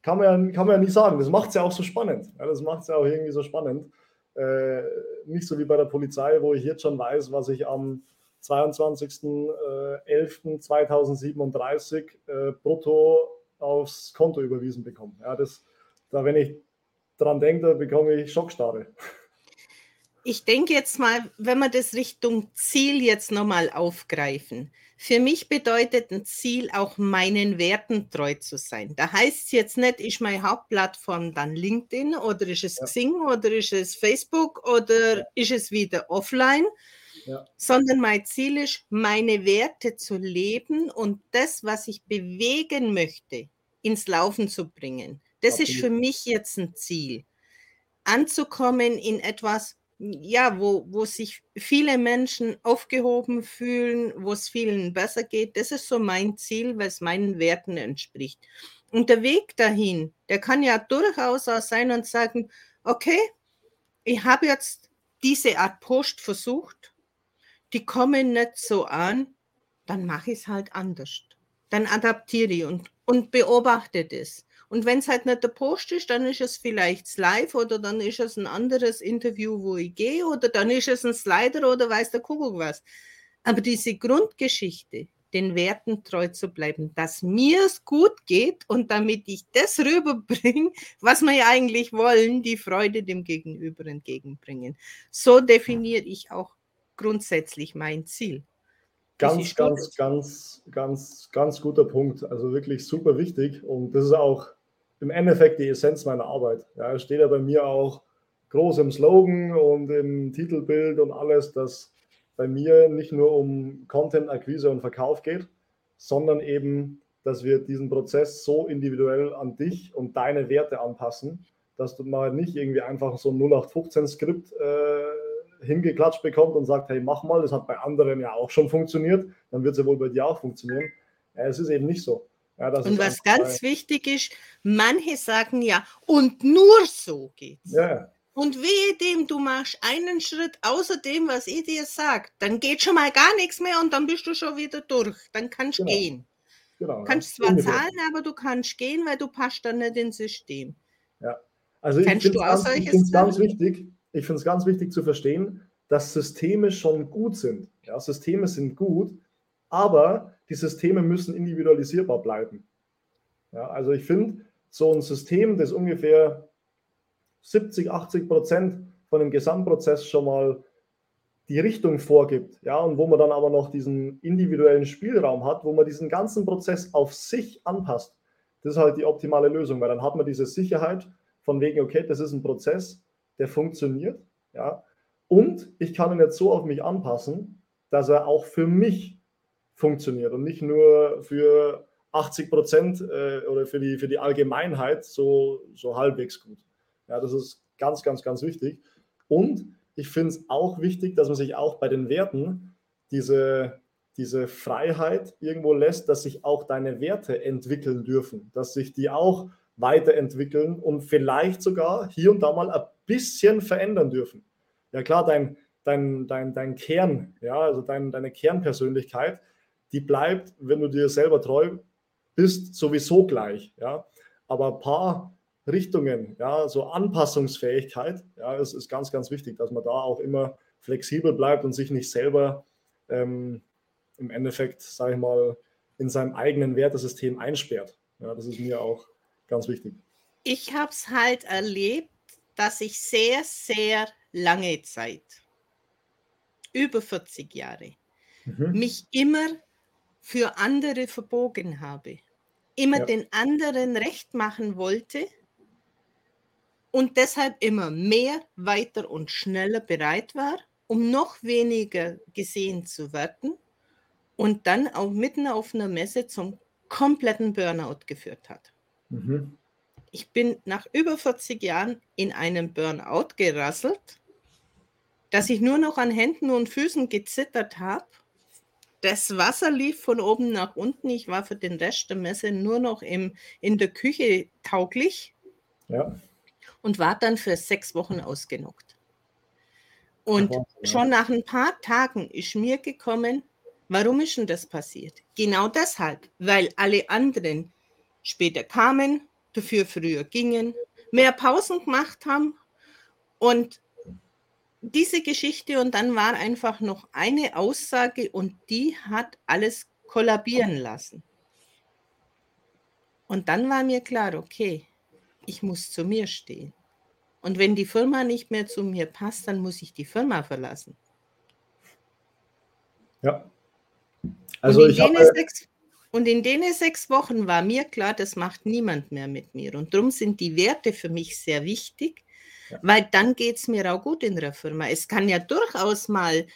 kann man ja, kann man ja nie sagen. Das macht es ja auch so spannend. Ja, das macht es ja auch irgendwie so spannend. Äh, nicht so wie bei der Polizei, wo ich jetzt schon weiß, was ich am 22.11.2037 äh, brutto aufs Konto überwiesen bekomme. Ja, das, da, wenn ich dran denke, bekomme ich Schockstarre. Ich denke jetzt mal, wenn wir das Richtung Ziel jetzt nochmal aufgreifen. Für mich bedeutet ein Ziel auch meinen Werten treu zu sein. Da heißt es jetzt nicht, ist meine Hauptplattform dann LinkedIn oder ist es ja. Xing oder ist es Facebook oder ja. ist es wieder offline, sondern mein Ziel ist, meine Werte zu leben und das, was ich bewegen möchte, ins Laufen zu bringen. Das Absolut. ist für mich jetzt ein Ziel. Anzukommen in etwas, ja, wo, wo sich viele Menschen aufgehoben fühlen, wo es vielen besser geht. Das ist so mein Ziel, weil es meinen Werten entspricht. Und der Weg dahin, der kann ja durchaus auch sein und sagen, okay, ich habe jetzt diese Art Post versucht die kommen nicht so an, dann mache ich es halt anders. Dann adaptiere ich und und beobachte das. Und wenn es halt nicht der Post ist, dann ist es vielleicht live oder dann ist es ein anderes Interview, wo ich gehe oder dann ist es ein Slider oder weiß der Kuckuck was. Aber diese Grundgeschichte, den Werten treu zu bleiben, dass mir es gut geht und damit ich das rüberbringe, was wir ja eigentlich wollen, die Freude dem Gegenüber entgegenbringen. So definiere ich auch grundsätzlich mein Ziel. Ganz, ganz, ganz, ganz, ganz guter Punkt. Also wirklich super wichtig. Und das ist auch im Endeffekt die Essenz meiner Arbeit. Ja, steht ja bei mir auch groß im Slogan und im Titelbild und alles, dass bei mir nicht nur um Content, Akquise und Verkauf geht, sondern eben, dass wir diesen Prozess so individuell an dich und deine Werte anpassen, dass du mal nicht irgendwie einfach so ein 0815-Skript äh, hingeklatscht bekommst und sagt, hey, mach mal, das hat bei anderen ja auch schon funktioniert, dann wird es ja wohl bei dir auch funktionieren. Ja, es ist eben nicht so. Ja, und was ganz wichtig ist, manche sagen ja, und nur so geht's. Ja. Und wehe dem, du machst einen Schritt außer dem, was ich dir sage, dann geht schon mal gar nichts mehr und dann bist du schon wieder durch. Dann kannst du genau. gehen. Genau, kannst ja. zwar zahlen, aber du kannst gehen, weil du passt dann nicht ins System. Ja, also Kennst ich finde es ganz wichtig, ich finde es ganz wichtig zu verstehen, dass Systeme schon gut sind. Ja, Systeme sind gut, aber die Systeme müssen individualisierbar bleiben. Ja, also ich finde, so ein System, das ungefähr 70, 80 Prozent von dem Gesamtprozess schon mal die Richtung vorgibt, ja, und wo man dann aber noch diesen individuellen Spielraum hat, wo man diesen ganzen Prozess auf sich anpasst. Das ist halt die optimale Lösung, weil dann hat man diese Sicherheit von wegen, okay, das ist ein Prozess, der funktioniert, ja, und ich kann ihn jetzt so auf mich anpassen, dass er auch für mich funktioniert und nicht nur für 80 Prozent äh, oder für die, für die Allgemeinheit so, so halbwegs gut. Ja, das ist ganz, ganz, ganz wichtig. Und ich finde es auch wichtig, dass man sich auch bei den Werten diese, diese Freiheit irgendwo lässt, dass sich auch deine Werte entwickeln dürfen, dass sich die auch weiterentwickeln und vielleicht sogar hier und da mal ein bisschen verändern dürfen. Ja klar, dein, dein, dein, dein Kern, ja, also dein, deine Kernpersönlichkeit, die bleibt, wenn du dir selber treu bist, sowieso gleich. Ja. Aber ein paar Richtungen, ja, so Anpassungsfähigkeit, ja, es ist ganz, ganz wichtig, dass man da auch immer flexibel bleibt und sich nicht selber ähm, im Endeffekt, sage ich mal, in seinem eigenen Wertesystem einsperrt. Ja, das ist mir auch ganz wichtig. Ich habe es halt erlebt, dass ich sehr, sehr lange Zeit, über 40 Jahre, mhm. mich immer für andere verbogen habe, immer ja. den anderen recht machen wollte und deshalb immer mehr, weiter und schneller bereit war, um noch weniger gesehen zu werden und dann auch mitten auf einer Messe zum kompletten Burnout geführt hat. Mhm. Ich bin nach über 40 Jahren in einem Burnout gerasselt, dass ich nur noch an Händen und Füßen gezittert habe. Das Wasser lief von oben nach unten. Ich war für den Rest der Messe nur noch im, in der Küche tauglich. Ja und war dann für sechs Wochen ausgenockt. Und schon nach ein paar Tagen ist mir gekommen, warum ist denn das passiert? Genau deshalb, weil alle anderen später kamen, dafür früher gingen, mehr Pausen gemacht haben und diese Geschichte und dann war einfach noch eine Aussage und die hat alles kollabieren lassen. Und dann war mir klar, okay, ich muss zu mir stehen. Und wenn die Firma nicht mehr zu mir passt, dann muss ich die Firma verlassen. Ja. Also und, in ich habe, sechs, und in den sechs Wochen war mir klar, das macht niemand mehr mit mir. Und darum sind die Werte für mich sehr wichtig, ja. weil dann geht es mir auch gut in der Firma. Es kann ja durchaus mal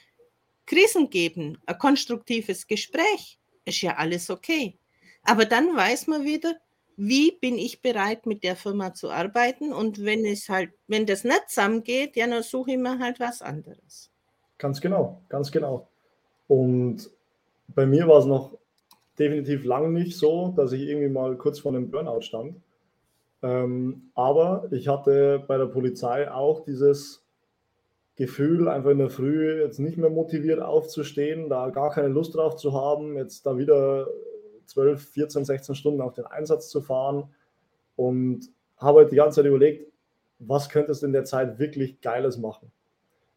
Krisen geben, ein konstruktives Gespräch, ist ja alles okay. Aber dann weiß man wieder, wie bin ich bereit, mit der Firma zu arbeiten? Und wenn es halt, wenn das nicht zusammengeht, ja, dann suche ich mir halt was anderes. Ganz genau, ganz genau. Und bei mir war es noch definitiv lang nicht so, dass ich irgendwie mal kurz vor einem Burnout stand. Ähm, aber ich hatte bei der Polizei auch dieses Gefühl, einfach in der Früh jetzt nicht mehr motiviert aufzustehen, da gar keine Lust drauf zu haben, jetzt da wieder 12, 14, 16 Stunden auf den Einsatz zu fahren und habe halt die ganze Zeit überlegt, was könntest du in der Zeit wirklich Geiles machen?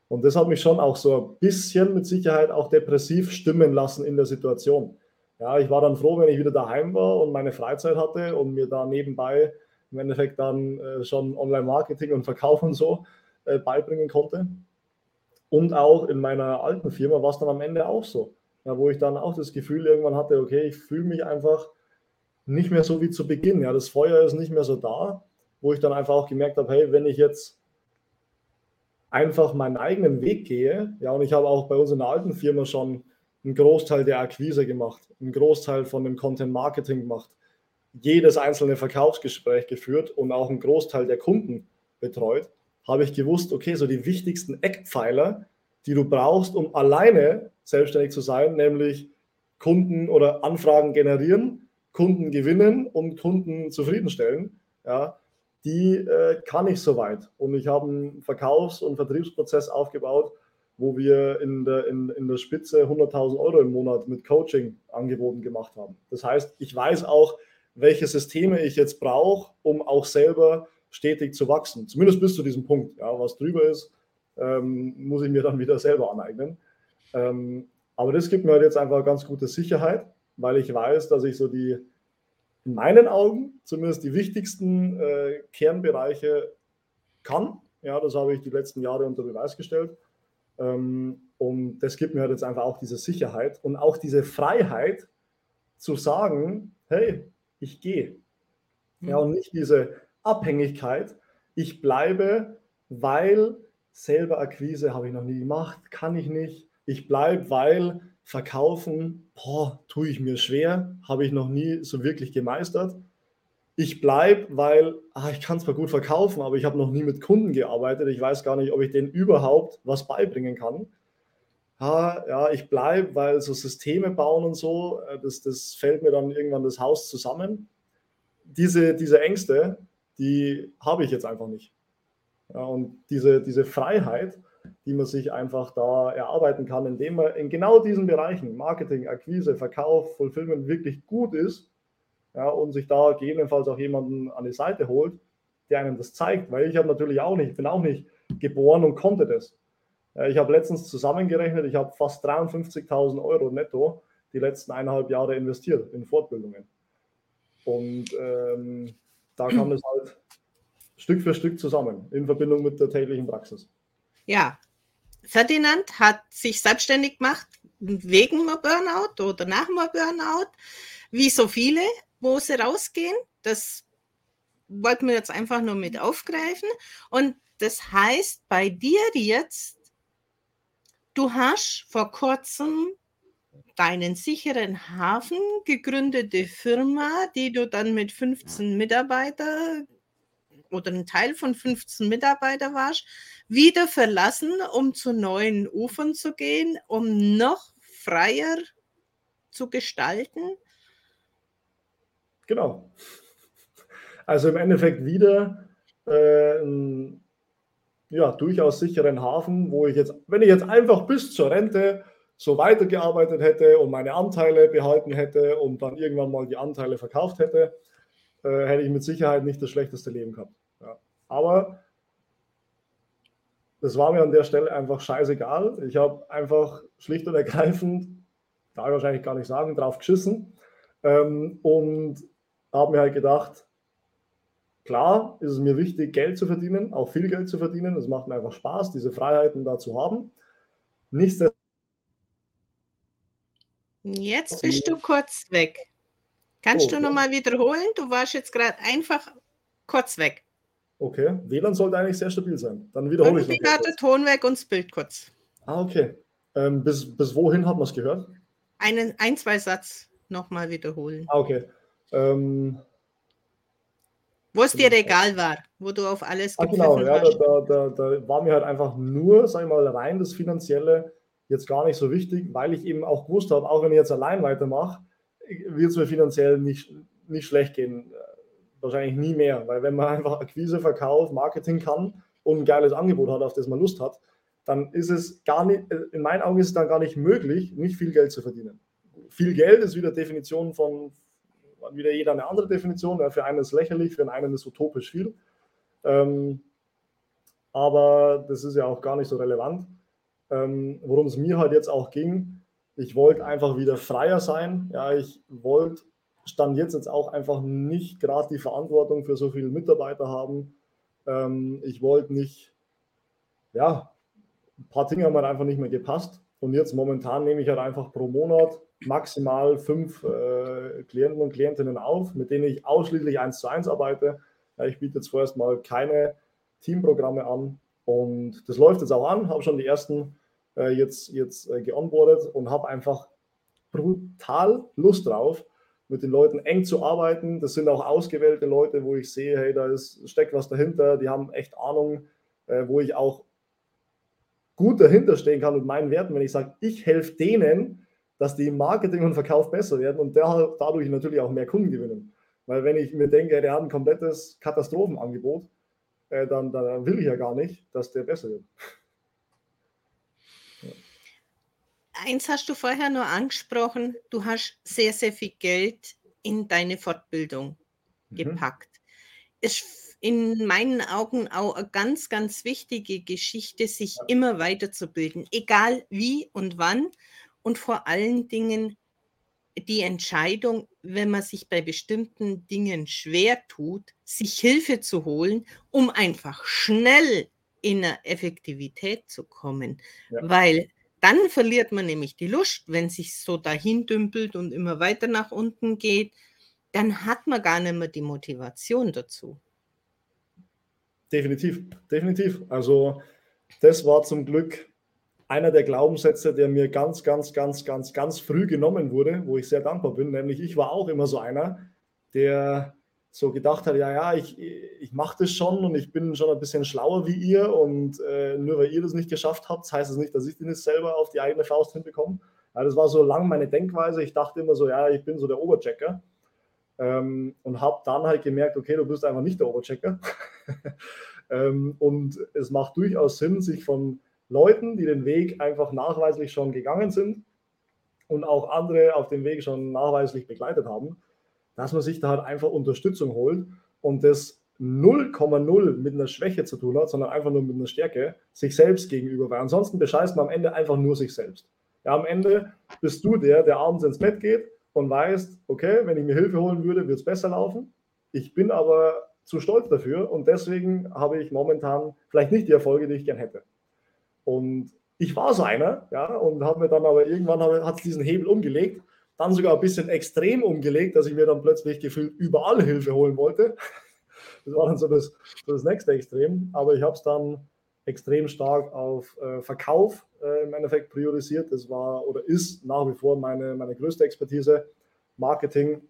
Und das hat mich schon auch so ein bisschen mit Sicherheit auch depressiv stimmen lassen in der Situation. Ja, ich war dann froh, wenn ich wieder daheim war und meine Freizeit hatte und mir da nebenbei im Endeffekt dann äh, schon Online-Marketing und Verkauf und so äh, beibringen konnte. Und auch in meiner alten Firma war es dann am Ende auch so, ja, wo ich dann auch das Gefühl irgendwann hatte, okay, ich fühle mich einfach nicht mehr so wie zu Beginn. Ja, das Feuer ist nicht mehr so da, wo ich dann einfach auch gemerkt habe, hey, wenn ich jetzt einfach meinen eigenen Weg gehe, ja, und ich habe auch bei uns in der alten Firma schon einen Großteil der Akquise gemacht, einen Großteil von dem Content Marketing gemacht, jedes einzelne Verkaufsgespräch geführt und auch einen Großteil der Kunden betreut, habe ich gewusst, okay, so die wichtigsten Eckpfeiler, die du brauchst, um alleine selbstständig zu sein, nämlich Kunden oder Anfragen generieren, Kunden gewinnen und Kunden zufriedenstellen, ja, die äh, kann ich soweit. Und ich habe einen Verkaufs- und Vertriebsprozess aufgebaut, wo wir in der, in, in der Spitze 100.000 Euro im Monat mit Coaching-Angeboten gemacht haben. Das heißt, ich weiß auch, welche Systeme ich jetzt brauche, um auch selber stetig zu wachsen. Zumindest bis zu diesem Punkt. Ja, was drüber ist, ähm, muss ich mir dann wieder selber aneignen. Ähm, aber das gibt mir halt jetzt einfach ganz gute Sicherheit, weil ich weiß, dass ich so die, in meinen Augen zumindest die wichtigsten äh, Kernbereiche kann. Ja, das habe ich die letzten Jahre unter Beweis gestellt. Ähm, und das gibt mir halt jetzt einfach auch diese Sicherheit und auch diese Freiheit zu sagen, hey, ich gehe. Ja, und nicht diese Abhängigkeit. Ich bleibe, weil selber Akquise habe ich noch nie gemacht, kann ich nicht. Ich bleibe, weil verkaufen, boah, tue ich mir schwer, habe ich noch nie so wirklich gemeistert. Ich bleibe, weil ach, ich kann zwar gut verkaufen, aber ich habe noch nie mit Kunden gearbeitet. Ich weiß gar nicht, ob ich denen überhaupt was beibringen kann. Ja, ja ich bleibe, weil so Systeme bauen und so, äh, das, das fällt mir dann irgendwann das Haus zusammen. Diese, diese Ängste, die habe ich jetzt einfach nicht. Ja, und diese, diese Freiheit, die man sich einfach da erarbeiten kann, indem man in genau diesen Bereichen, Marketing, Akquise, Verkauf, Fulfillment wirklich gut ist ja, und sich da gegebenenfalls auch jemanden an die Seite holt, der einem das zeigt, weil ich habe natürlich auch nicht, ich bin auch nicht geboren und konnte das. Ja, ich habe letztens zusammengerechnet, ich habe fast 53.000 Euro netto die letzten eineinhalb Jahre investiert in Fortbildungen. Und ähm, da kam es halt Stück für Stück zusammen in Verbindung mit der täglichen Praxis. Ja, Ferdinand hat sich selbstständig gemacht wegen einem Burnout oder nach einem Burnout, wie so viele, wo sie rausgehen. Das wollten wir jetzt einfach nur mit aufgreifen. Und das heißt bei dir jetzt, du hast vor kurzem deinen sicheren Hafen gegründete Firma, die du dann mit 15 Mitarbeitern oder ein Teil von 15 Mitarbeitern warst, wieder verlassen, um zu neuen Ufern zu gehen, um noch freier zu gestalten? Genau. Also im Endeffekt wieder äh, ja, durchaus sicheren Hafen, wo ich jetzt, wenn ich jetzt einfach bis zur Rente so weitergearbeitet hätte und meine Anteile behalten hätte und dann irgendwann mal die Anteile verkauft hätte, äh, hätte ich mit Sicherheit nicht das schlechteste Leben gehabt. Ja. Aber das war mir an der Stelle einfach scheißegal. Ich habe einfach schlicht und ergreifend, darf ich wahrscheinlich gar nicht sagen, drauf geschissen ähm, und habe mir halt gedacht, klar ist es mir wichtig, Geld zu verdienen, auch viel Geld zu verdienen. Es macht mir einfach Spaß, diese Freiheiten da zu haben. Nichtsdestotrotz Jetzt bist du kurz weg. Kannst oh, du nochmal wiederholen? Du warst jetzt gerade einfach kurz weg. Okay, WLAN sollte eigentlich sehr stabil sein. Dann wiederhole ich noch. der Ton weg und das Bild kurz. Ah, okay. Ähm, bis, bis wohin hat man es gehört? Einen, ein, zwei Satz nochmal wiederholen. Ah, okay. Ähm, wo es dir egal war, wo du auf alles ah, genau, ja, da, da, da, da, war mir halt einfach nur, sag ich mal, rein das Finanzielle jetzt gar nicht so wichtig, weil ich eben auch gewusst habe, auch wenn ich jetzt allein weitermache, wird es mir finanziell nicht, nicht schlecht gehen. Wahrscheinlich nie mehr, weil wenn man einfach Akquise, Verkauf, Marketing kann und ein geiles Angebot hat, auf das man Lust hat, dann ist es gar nicht, in meinen Augen ist es dann gar nicht möglich, nicht viel Geld zu verdienen. viel Geld ist wieder Definition von, wieder jeder eine andere Definition. Ja, für einen ist lächerlich, für einen ist utopisch viel. Ähm, aber das ist ja auch gar nicht so relevant. Ähm, Worum es mir halt jetzt auch ging, ich wollte einfach wieder freier sein. Ja, ich wollte, stand jetzt jetzt auch einfach nicht gerade die Verantwortung für so viele Mitarbeiter haben. Ähm, ich wollte nicht, ja, ein paar Dinge haben halt einfach nicht mehr gepasst. Und jetzt momentan nehme ich halt einfach pro Monat maximal fünf äh, Klienten und Klientinnen auf, mit denen ich ausschließlich eins zu eins arbeite. Ja, ich biete jetzt vorerst mal keine Teamprogramme an. Und das läuft jetzt auch an, habe schon die ersten äh, jetzt, jetzt äh, geonboardet und habe einfach brutal Lust drauf, mit den Leuten eng zu arbeiten. Das sind auch ausgewählte Leute, wo ich sehe, hey, da ist, steckt was dahinter, die haben echt Ahnung, äh, wo ich auch gut dahinter stehen kann mit meinen Werten, wenn ich sage, ich helfe denen, dass die im Marketing und Verkauf besser werden und der, dadurch natürlich auch mehr Kunden gewinnen. Weil wenn ich mir denke, der hat ein komplettes Katastrophenangebot, äh, dann, dann will ich ja gar nicht, dass der besser wird. Eins hast du vorher nur angesprochen, du hast sehr, sehr viel Geld in deine Fortbildung mhm. gepackt. Ist in meinen Augen auch eine ganz, ganz wichtige Geschichte, sich ja. immer weiterzubilden, egal wie und wann und vor allen Dingen die Entscheidung, wenn man sich bei bestimmten Dingen schwer tut, sich Hilfe zu holen, um einfach schnell in eine Effektivität zu kommen. Ja. Weil dann verliert man nämlich die Lust, wenn sich so dahin dümpelt und immer weiter nach unten geht, dann hat man gar nicht mehr die Motivation dazu. Definitiv, definitiv. Also das war zum Glück einer der Glaubenssätze, der mir ganz, ganz, ganz, ganz, ganz früh genommen wurde, wo ich sehr dankbar bin. Nämlich ich war auch immer so einer, der so gedacht hat, ja, ja, ich, ich mache das schon und ich bin schon ein bisschen schlauer wie ihr und äh, nur weil ihr das nicht geschafft habt, heißt es das nicht, dass ich das selber auf die eigene Faust hinbekomme. Ja, das war so lang meine Denkweise. Ich dachte immer so, ja, ich bin so der Oberchecker ähm, und habe dann halt gemerkt, okay, du bist einfach nicht der Oberchecker. ähm, und es macht durchaus Sinn, sich von Leuten, die den Weg einfach nachweislich schon gegangen sind und auch andere auf dem Weg schon nachweislich begleitet haben, dass man sich da halt einfach Unterstützung holt und das 0,0 mit einer Schwäche zu tun hat, sondern einfach nur mit einer Stärke sich selbst gegenüber, weil ansonsten bescheißt man am Ende einfach nur sich selbst. Ja, am Ende bist du der, der abends ins Bett geht und weißt, okay, wenn ich mir Hilfe holen würde, wird es besser laufen. Ich bin aber zu stolz dafür und deswegen habe ich momentan vielleicht nicht die Erfolge, die ich gern hätte. Und ich war so einer, ja, und habe mir dann aber irgendwann hat es diesen Hebel umgelegt, dann sogar ein bisschen extrem umgelegt, dass ich mir dann plötzlich gefühlt überall Hilfe holen wollte. Das war dann so das, das nächste Extrem, aber ich habe es dann extrem stark auf äh, Verkauf äh, im Endeffekt priorisiert. Das war oder ist nach wie vor meine, meine größte Expertise. Marketing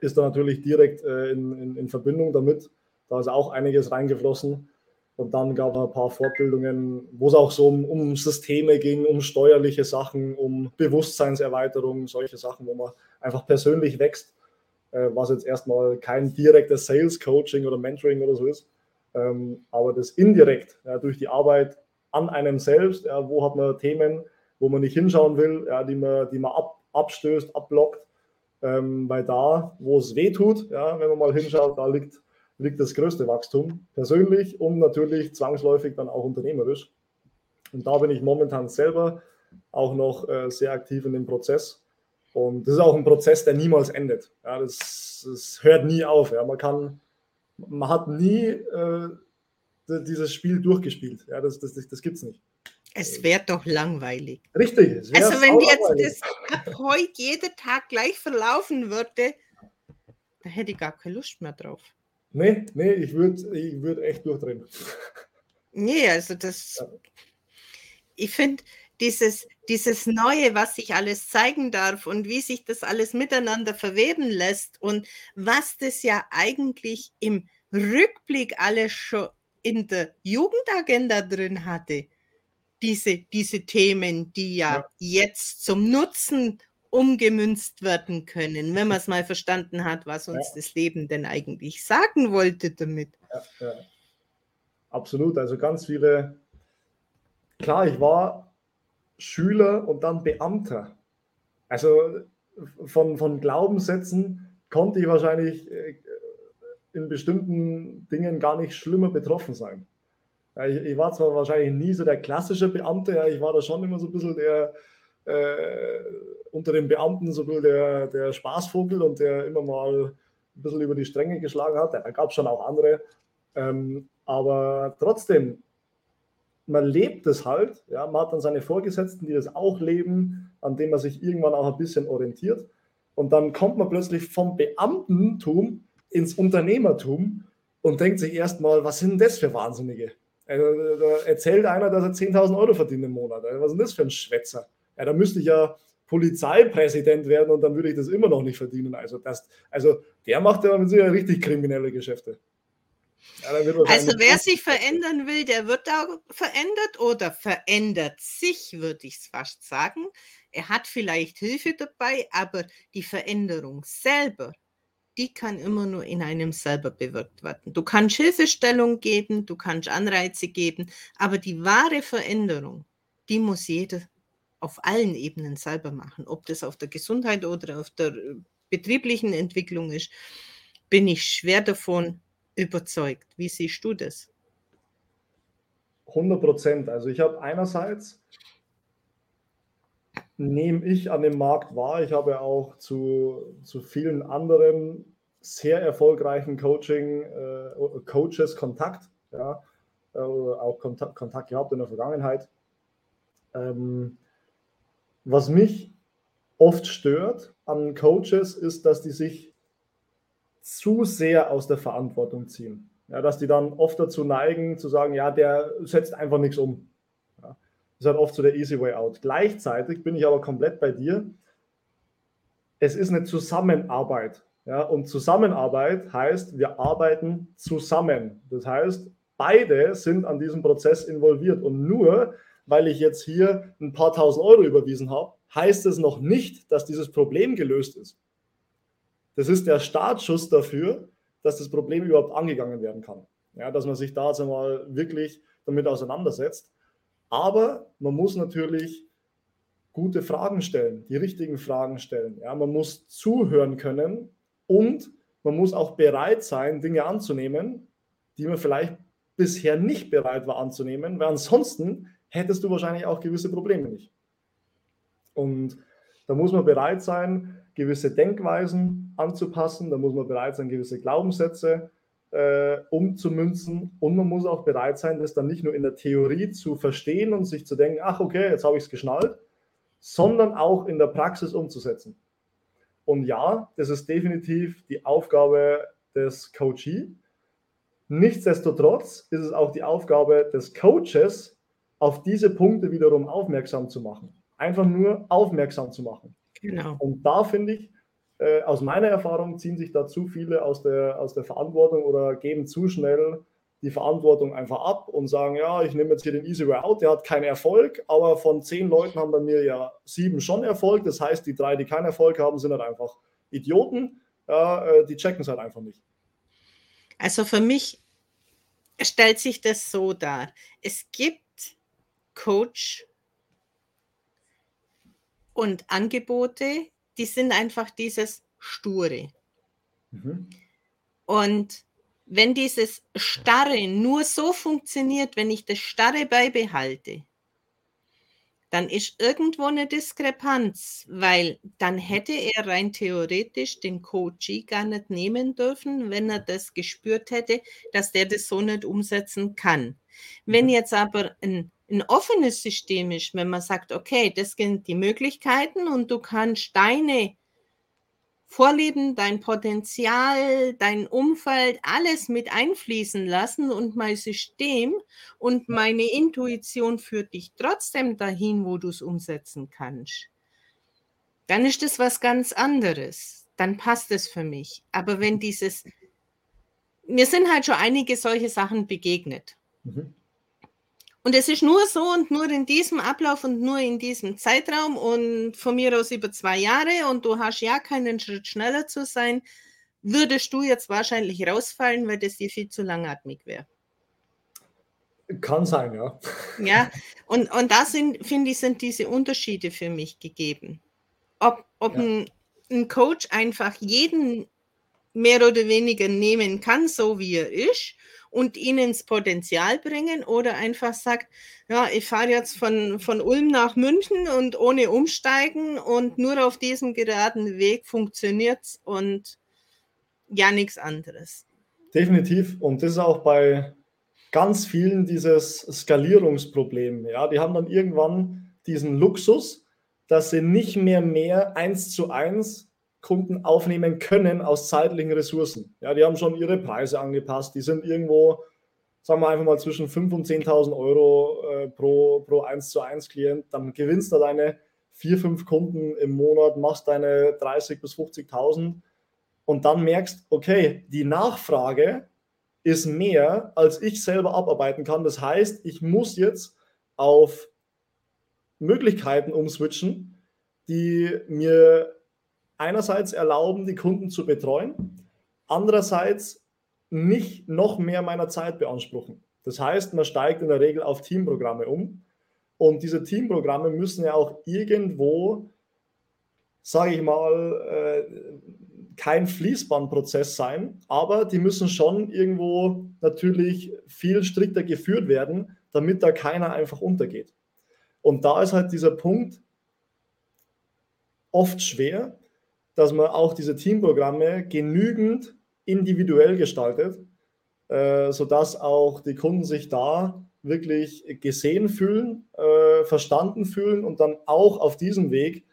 ist da natürlich direkt äh, in, in, in Verbindung damit. Da ist auch einiges reingeflossen. Und dann gab es ein paar Fortbildungen, wo es auch so um, um, Systeme ging, um steuerliche Sachen, um Bewusstseinserweiterung, solche Sachen, wo man einfach persönlich wächst, äh, was jetzt erstmal kein direktes Sales Coaching oder Mentoring oder so ist, ähm, aber das indirekt ja, durch die Arbeit an einem selbst, ja, wo hat man Themen, wo man nicht hinschauen will, ja, die man, die man ab, abstößt, abblockt, ähm, weil da, wo es weh tut, ja, wenn man mal hinschaut, da liegt liegt das größte Wachstum, persönlich und natürlich zwangsläufig dann auch unternehmerisch. Und da bin ich momentan selber auch noch äh, sehr aktiv in dem Prozess. Und das ist auch ein Prozess, der niemals endet. Ja, das, das hört nie auf. Ja. Man kann, man hat nie äh, dieses Spiel durchgespielt. Ja, das das, das, das gibt es nicht. Es wäre doch langweilig. Richtig. Also wenn jetzt das ab heute jeder Tag gleich verlaufen würde, da hätte ich gar keine Lust mehr drauf. Nee, nee, ich würde ich würd echt durchdrehen. Nee, also das. Ja. Ich finde, dieses, dieses Neue, was sich alles zeigen darf und wie sich das alles miteinander verweben lässt und was das ja eigentlich im Rückblick alles schon in der Jugendagenda drin hatte, diese, diese Themen, die ja, ja. jetzt zum Nutzen umgemünzt werden können, wenn man es mal verstanden hat, was uns ja. das Leben denn eigentlich sagen wollte damit. Ja, ja. Absolut, also ganz viele. Klar, ich war Schüler und dann Beamter. Also von, von Glaubenssätzen konnte ich wahrscheinlich äh, in bestimmten Dingen gar nicht schlimmer betroffen sein. Ich, ich, war zwar wahrscheinlich nie so der klassische Beamte, ja, ich war da schon immer so ein bisschen der äh, unter den Beamten so ein bisschen der, der Spaßvogel und der immer mal ein bisschen über die Stränge geschlagen hat. Da gab es schon auch andere. Ähm, aber trotzdem, man lebt es halt. Ja, man hat dann seine Vorgesetzten, die das auch leben, an denen man sich irgendwann auch ein bisschen orientiert. Und dann kommt man plötzlich vom Beamtentum ins Unternehmertum und denkt sich erstmal, was sind das für Wahnsinnige? Also, da erzählt einer, dass er 10.000 Euro verdient im Monat. Also, was ist das für ein Schwätzer? Ja, da müsste ich ja Polizeipräsident werden und dann würde ich das immer noch nicht verdienen. Also, das, also der macht ja mit Sicherheit richtig kriminelle Geschäfte. Ja, also wer sich verändern will, der wird da verändert oder verändert sich, würde ich es fast sagen. Er hat vielleicht Hilfe dabei, aber die Veränderung selber, die kann immer nur in einem selber bewirkt werden. Du kannst Hilfestellung geben, du kannst Anreize geben, aber die wahre Veränderung, die muss jeder auf allen Ebenen selber machen. Ob das auf der Gesundheit oder auf der äh, betrieblichen Entwicklung ist, bin ich schwer davon überzeugt. Wie siehst du das? 100 Prozent. Also ich habe einerseits nehme ich an dem Markt wahr. Ich habe auch zu, zu vielen anderen sehr erfolgreichen Coaching, äh, Coaches Kontakt, ja, äh, auch Kontakt, Kontakt gehabt in der Vergangenheit. Ähm, was mich oft stört an Coaches ist, dass die sich zu sehr aus der Verantwortung ziehen. Ja, dass die dann oft dazu neigen, zu sagen, ja, der setzt einfach nichts um. Das ist halt oft so der easy way out. Gleichzeitig bin ich aber komplett bei dir. Es ist eine Zusammenarbeit. Ja, und Zusammenarbeit heißt, wir arbeiten zusammen. Das heißt, beide sind an diesem Prozess involviert. Und nur weil ich jetzt hier ein paar tausend Euro überwiesen habe, heißt es noch nicht, dass dieses Problem gelöst ist. Das ist der Startschuss dafür, dass das Problem überhaupt angegangen werden kann. Ja, dass man sich da also mal wirklich damit auseinandersetzt. Aber man muss natürlich gute Fragen stellen, die richtigen Fragen stellen. Ja, man muss zuhören können und man muss auch bereit sein, Dinge anzunehmen, die man vielleicht bisher nicht bereit war anzunehmen, weil ansonsten hättest du wahrscheinlich auch gewisse Probleme nicht. Und da muss man bereit sein, gewisse Denkweisen anzupassen, da muss man bereit sein, gewisse Glaubenssätze äh, umzumünzen und man muss auch bereit sein, das dann nicht nur in der Theorie zu verstehen und sich zu denken, ach okay, jetzt habe ich es geschnallt, sondern auch in der Praxis umzusetzen. Und ja, das ist definitiv die Aufgabe des Coachee. Nichtsdestotrotz ist es auch die Aufgabe des Coaches, auf diese Punkte wiederum aufmerksam zu machen. Einfach nur aufmerksam zu machen. Genau. Und da finde ich, äh, aus meiner Erfahrung ziehen sich da zu viele aus der, aus der Verantwortung oder geben zu schnell die Verantwortung einfach ab und sagen, ja, ich nehme jetzt hier den Easy Way Out, der hat keinen Erfolg, aber von zehn Leuten haben bei mir ja sieben schon Erfolg. Das heißt, die drei, die keinen Erfolg haben, sind halt einfach Idioten. Ja, äh, die checken es halt einfach nicht. Also für mich stellt sich das so dar. Es gibt Coach und Angebote, die sind einfach dieses Sture. Mhm. Und wenn dieses Starre nur so funktioniert, wenn ich das Starre beibehalte, dann ist irgendwo eine Diskrepanz, weil dann hätte er rein theoretisch den Coachee gar nicht nehmen dürfen, wenn er das gespürt hätte, dass der das so nicht umsetzen kann. Wenn mhm. jetzt aber ein, ein offenes System ist, wenn man sagt, okay, das sind die Möglichkeiten und du kannst deine Vorlieben, dein Potenzial, dein Umfeld, alles mit einfließen lassen und mein System und meine Intuition führt dich trotzdem dahin, wo du es umsetzen kannst. Dann ist das was ganz anderes. Dann passt es für mich. Aber wenn dieses, mir sind halt schon einige solche Sachen begegnet. Mhm. Und es ist nur so und nur in diesem Ablauf und nur in diesem Zeitraum und von mir aus über zwei Jahre und du hast ja keinen Schritt schneller zu sein, würdest du jetzt wahrscheinlich rausfallen, weil das dir viel zu langatmig wäre. Kann sein, ja. Ja, und, und da sind, finde ich, sind diese Unterschiede für mich gegeben. Ob, ob ja. ein ein Coach einfach jeden mehr oder weniger nehmen kann, so wie er ist und ihn ins Potenzial bringen oder einfach sagt, ja, ich fahre jetzt von, von Ulm nach München und ohne umsteigen und nur auf diesem geraden Weg funktioniert es und ja nichts anderes. Definitiv. Und das ist auch bei ganz vielen dieses Skalierungsproblem. Ja, die haben dann irgendwann diesen Luxus, dass sie nicht mehr mehr eins zu eins Kunden aufnehmen können aus zeitlichen Ressourcen. Ja, die haben schon ihre Preise angepasst. Die sind irgendwo, sagen wir einfach mal, zwischen 5.000 und 10.000 Euro äh, pro, pro 1 zu 1 Klient. Dann gewinnst du deine vier, fünf Kunden im Monat, machst deine 30.000 bis 50.000 und dann merkst, okay, die Nachfrage ist mehr, als ich selber abarbeiten kann. Das heißt, ich muss jetzt auf Möglichkeiten umswitchen, die mir einerseits erlauben, die Kunden zu betreuen, andererseits nicht noch mehr meiner Zeit beanspruchen. Das heißt, man steigt in der Regel auf Teamprogramme um und diese Teamprogramme müssen ja auch irgendwo, sage ich mal, äh, kein Fließbandprozess sein, aber die müssen schon irgendwo natürlich viel strikter geführt werden, damit da keiner einfach untergeht. Und da ist halt dieser Punkt oft schwer, dass man auch diese Teamprogramme genügend individuell gestaltet, äh, sodass auch die Kunden sich da wirklich gesehen fühlen, äh, verstanden fühlen und dann auch auf diesem Weg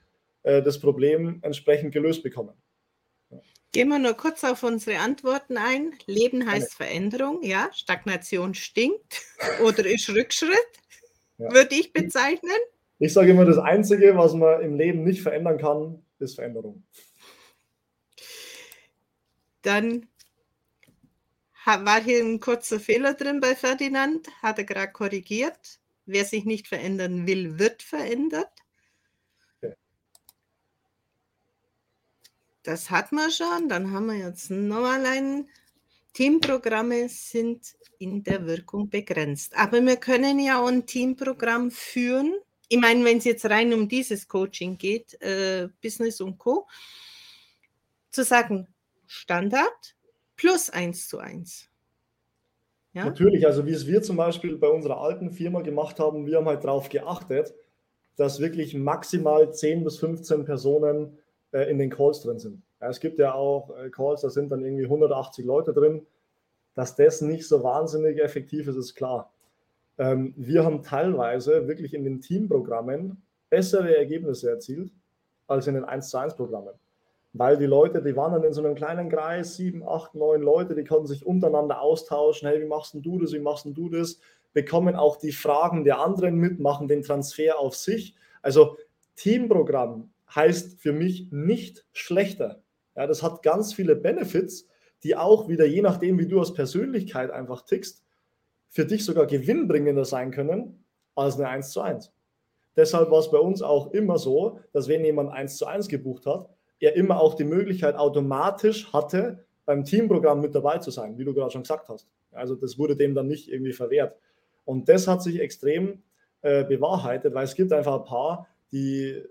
äh, das Problem entsprechend gelöst bekommen. Gehen wir nur kurz auf unsere Antworten ein. Leben heißt Veränderung, ja. Stagnation stinkt oder ist Rückschritt, ja. würde ich bezeichnen. Ich sage immer, das Einzige, was man im Leben nicht verändern kann, ist Veränderung. Dann war hier ein kurzer Fehler drin bei Ferdinand, hat er gerade korrigiert. Wer sich nicht verändern will, wird verändert. Das hat man schon. Dann haben wir jetzt nochmal ein Teamprogramme sind in der Wirkung begrenzt. Aber wir können ja auch ein Teamprogramm führen. Ich meine, wenn es jetzt rein um dieses Coaching geht, äh, Business und Co., zu sagen, Standard plus eins zu eins. Ja? Natürlich, also wie es wir zum Beispiel bei unserer alten Firma gemacht haben, wir haben halt darauf geachtet, dass wirklich maximal 10 bis 15 Personen äh, in den Calls drin sind. Ja, es gibt ja auch äh, Calls, da sind dann irgendwie 180 Leute drin. Dass das nicht so wahnsinnig effektiv ist, ist klar. Ähm, wir haben teilweise wirklich in den Teamprogrammen bessere Ergebnisse erzielt als in den 1 zu 1 Programmen weil die Leute, die waren dann in so einem kleinen Kreis, sieben, acht, neun Leute, die konnten sich untereinander austauschen, hey, wie machst du das, wie machst du das, bekommen auch die Fragen der anderen mit, machen den Transfer auf sich. Also Teamprogramm heißt für mich nicht schlechter. Ja, das hat ganz viele Benefits, die auch wieder, je nachdem, wie du als Persönlichkeit einfach tickst, für dich sogar gewinnbringender sein können als eine 1 zu 1. Deshalb war es bei uns auch immer so, dass wenn jemand 1 zu 1 gebucht hat, er immer auch die Möglichkeit automatisch hatte, beim Teamprogramm mit dabei zu sein, wie du gerade schon gesagt hast. Also das wurde dem dann nicht irgendwie verwehrt. Und das hat sich extrem äh, bewahrheitet, weil es gibt einfach ein paar, die,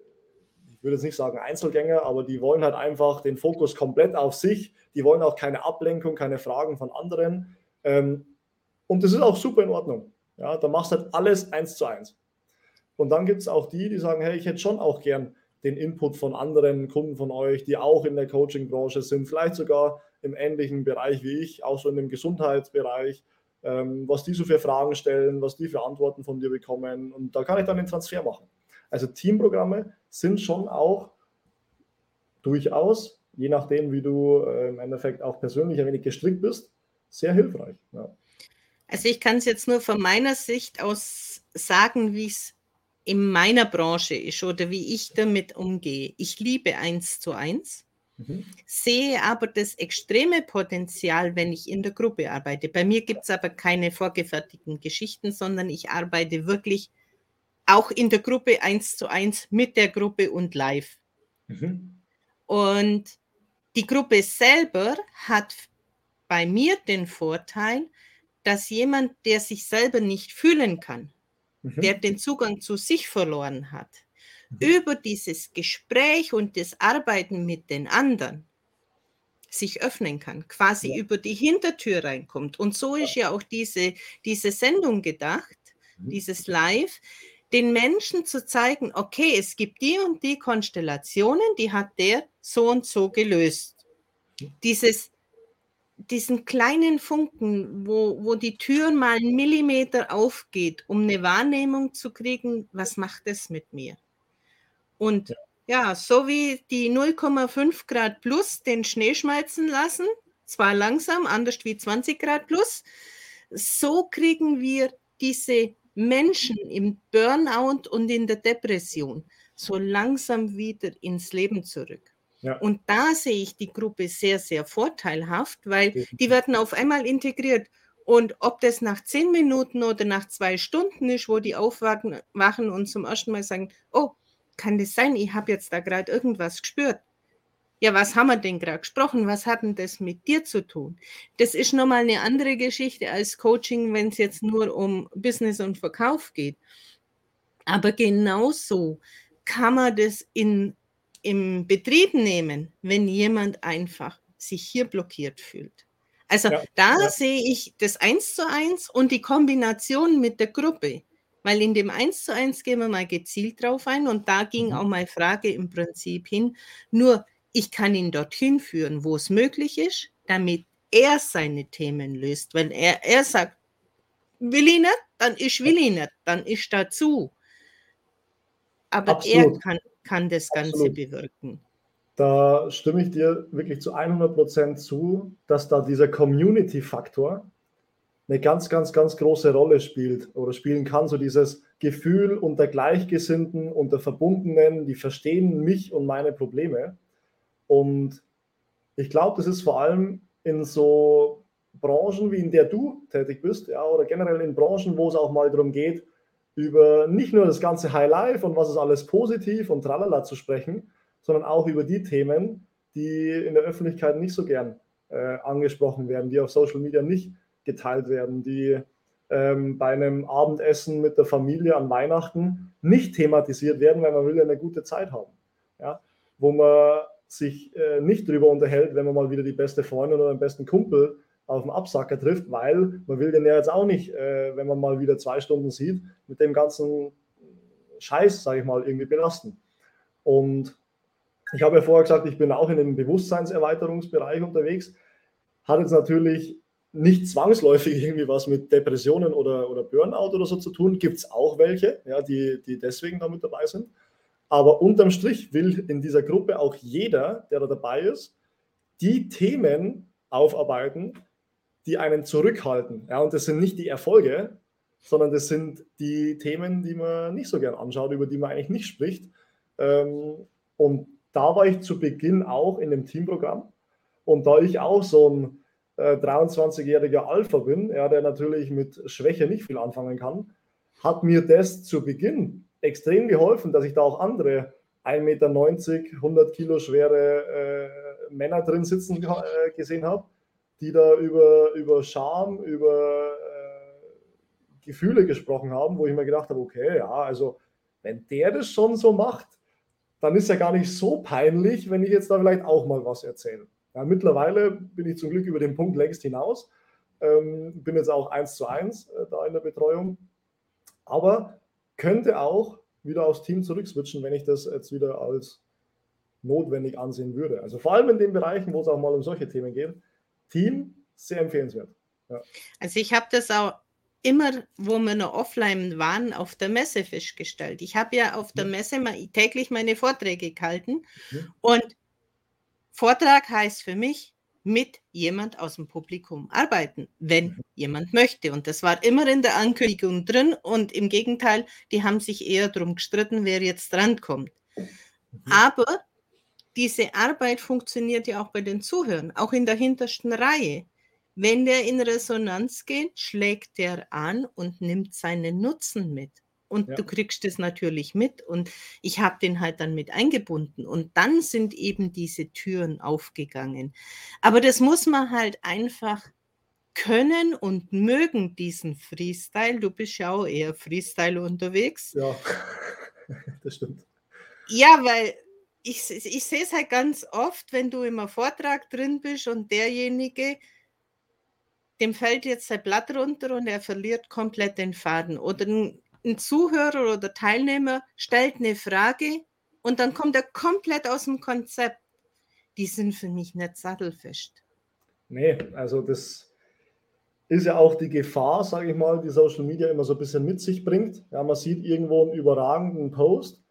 ich würde jetzt nicht sagen Einzelgänger, aber die wollen halt einfach den Fokus komplett auf sich. Die wollen auch keine Ablenkung, keine Fragen von anderen. Ähm, und das ist auch super in Ordnung. Ja, da machst du halt alles eins zu eins. Und dann gibt es auch die, die sagen, hey, ich hätte schon auch gern den Input von anderen Kunden von euch, die auch in der Coaching-Branche sind, vielleicht sogar im ähnlichen Bereich wie ich, auch so in dem Gesundheitsbereich, ähm, was die so für Fragen stellen, was die für Antworten von dir bekommen. Und da kann ich dann den Transfer machen. Also Teamprogramme sind schon auch durchaus, je nachdem, wie du äh, im Endeffekt auch persönlich ein wenig gestrickt bist, sehr hilfreich. Ja. Also ich kann es jetzt nur von meiner Sicht aus sagen, wie es in meiner Branche ist oder wie ich damit umgehe. Ich liebe eins zu eins, mhm. sehe aber das extreme Potenzial, wenn ich in der Gruppe arbeite. Bei mir gibt es aber keine vorgefertigten Geschichten, sondern ich arbeite wirklich auch in der Gruppe eins zu eins mit der Gruppe und live. Mhm. Und die Gruppe selber hat bei mir den Vorteil, dass jemand, der sich selber nicht fühlen kann, mhm. der den Zugang zu sich verloren hat, mhm. über dieses Gespräch und das Arbeiten mit den anderen sich öffnen kann, quasi ja. über die Hintertür reinkommt. Und so ist ja auch diese, diese Sendung gedacht, mhm. dieses Live, den Menschen zu zeigen, okay, es gibt die und die Konstellationen, die hat der so und so gelöst. Dieses, diesen kleinen Funken, wo, wo die Tür mal einen Millimeter aufgeht, um eine Wahrnehmung zu kriegen, was macht es mit mir? Und ja. Ja, so wie die 0,5 Grad plus den Schnee schmelzen lassen, zwar langsam, anders wie 20 Grad plus, so kriegen wir diese Menschen im Burnout und in der Depression so langsam wieder ins Leben zurück. Ja. Und da sehe ich die Gruppe sehr, sehr vorteilhaft, weil die werden auf einmal integriert. Und ob das nach zehn Minuten oder nach zwei Stunden ist, wo die aufwachen und zum ersten Mal sagen, oh, kann das sein? Ich habe jetzt da gerade irgendwas gespürt. Ja, was haben wir denn gerade gesprochen? Was hat denn das mit dir zu tun? Das ist nochmal eine andere Geschichte als Coaching, wenn es jetzt nur um Business und Verkauf geht. Aber genauso kann man das in, im Betrieb nehmen, wenn jemand einfach sich hier blockiert fühlt. Also ja, da ja. sehe ich das eins zu eins und die Kombination mit der Gruppe. Weil in dem 1 zu 1 gehen wir mal gezielt drauf ein und da ging mhm. auch meine Frage im Prinzip hin. Nur ich kann ihn dorthin führen, wo es möglich ist, damit er seine Themen löst. Wenn er, er sagt, will ich nicht, dann ich will ich nicht, dann ist dazu. Aber Absolut. er kann, kann das Ganze Absolut. bewirken. Da stimme ich dir wirklich zu 100 Prozent zu, dass da dieser Community-Faktor eine ganz, ganz, ganz große Rolle spielt oder spielen kann. So dieses Gefühl unter Gleichgesinnten, unter Verbundenen, die verstehen mich und meine Probleme. Und ich glaube, das ist vor allem in so Branchen, wie in der du tätig bist, ja, oder generell in Branchen, wo es auch mal darum geht, über nicht nur das ganze High Life und was ist alles positiv und tralala zu sprechen, sondern auch über die Themen, die in der Öffentlichkeit nicht so gern äh, angesprochen werden, die auf Social Media nicht geteilt werden, die ähm, bei einem Abendessen mit der Familie an Weihnachten nicht thematisiert werden, weil man will ja eine gute Zeit haben. Ja? Wo man sich äh, nicht darüber unterhält, wenn man mal wieder die beste Freundin oder den besten Kumpel auf dem Absacker trifft, weil man will den ja jetzt auch nicht, äh, wenn man mal wieder zwei Stunden sieht, mit dem ganzen Scheiß, sage ich mal, irgendwie belasten. Und ich habe ja vorher gesagt, ich bin auch in dem Bewusstseinserweiterungsbereich unterwegs. Hat jetzt natürlich nicht zwangsläufig irgendwie was mit Depressionen oder, oder Burnout oder so zu tun. Gibt es auch welche, ja, die, die deswegen da mit dabei sind. Aber unterm Strich will in dieser Gruppe auch jeder, der da dabei ist, die Themen aufarbeiten, die einen zurückhalten. Ja, und das sind nicht die Erfolge, sondern das sind die Themen, die man nicht so gern anschaut, über die man eigentlich nicht spricht. Ähm, und da war ich zu Beginn auch in dem Teamprogramm. Und da ich auch so ein 23-jähriger äh, Alpha bin, ja, der natürlich mit Schwäche nicht viel anfangen kann, hat mir das zu Beginn extrem geholfen, dass ich da auch andere 1,90 Meter, 100 Kilo schwere äh, Männer drin sitzen äh, gesehen habe, die da über, über Scham, über äh, Gefühle gesprochen haben, wo ich mir gedacht habe, okay, ja, also wenn der das schon so macht, dann ist ja gar nicht so peinlich, wenn ich jetzt da vielleicht auch mal was erzähle. Ja, mittlerweile bin ich zum Glück über den Punkt längst hinaus. Ähm, bin jetzt auch eins zu eins äh, da in der Betreuung. Aber könnte auch wieder aufs Team zurückswitchen, wenn ich das jetzt wieder als notwendig ansehen würde. Also vor allem in den Bereichen, wo es auch mal um solche Themen geht. Team, sehr empfehlenswert. Ja. Also ich habe das auch immer, wo wir noch offline waren, auf der Messe festgestellt. Ich habe ja auf der Messe mal täglich meine Vorträge gehalten mhm. und Vortrag heißt für mich, mit jemand aus dem Publikum arbeiten, wenn mhm. jemand möchte. Und das war immer in der Ankündigung drin. Und im Gegenteil, die haben sich eher darum gestritten, wer jetzt drankommt. Mhm. Aber diese Arbeit funktioniert ja auch bei den Zuhörern, auch in der hintersten Reihe. Wenn der in Resonanz geht, schlägt der an und nimmt seinen Nutzen mit und ja. du kriegst es natürlich mit und ich habe den halt dann mit eingebunden und dann sind eben diese Türen aufgegangen. Aber das muss man halt einfach können und mögen diesen Freestyle. Du bist ja auch eher Freestyle unterwegs. Ja, das stimmt. Ja, weil ich, ich sehe es halt ganz oft, wenn du im Vortrag drin bist und derjenige, dem fällt jetzt sein Blatt runter und er verliert komplett den Faden. Oder ein, ein Zuhörer oder Teilnehmer stellt eine Frage und dann kommt er komplett aus dem Konzept. Die sind für mich nicht sattelfest. Nee, also das ist ja auch die Gefahr, sage ich mal, die Social Media immer so ein bisschen mit sich bringt. Ja, man sieht irgendwo einen überragenden Post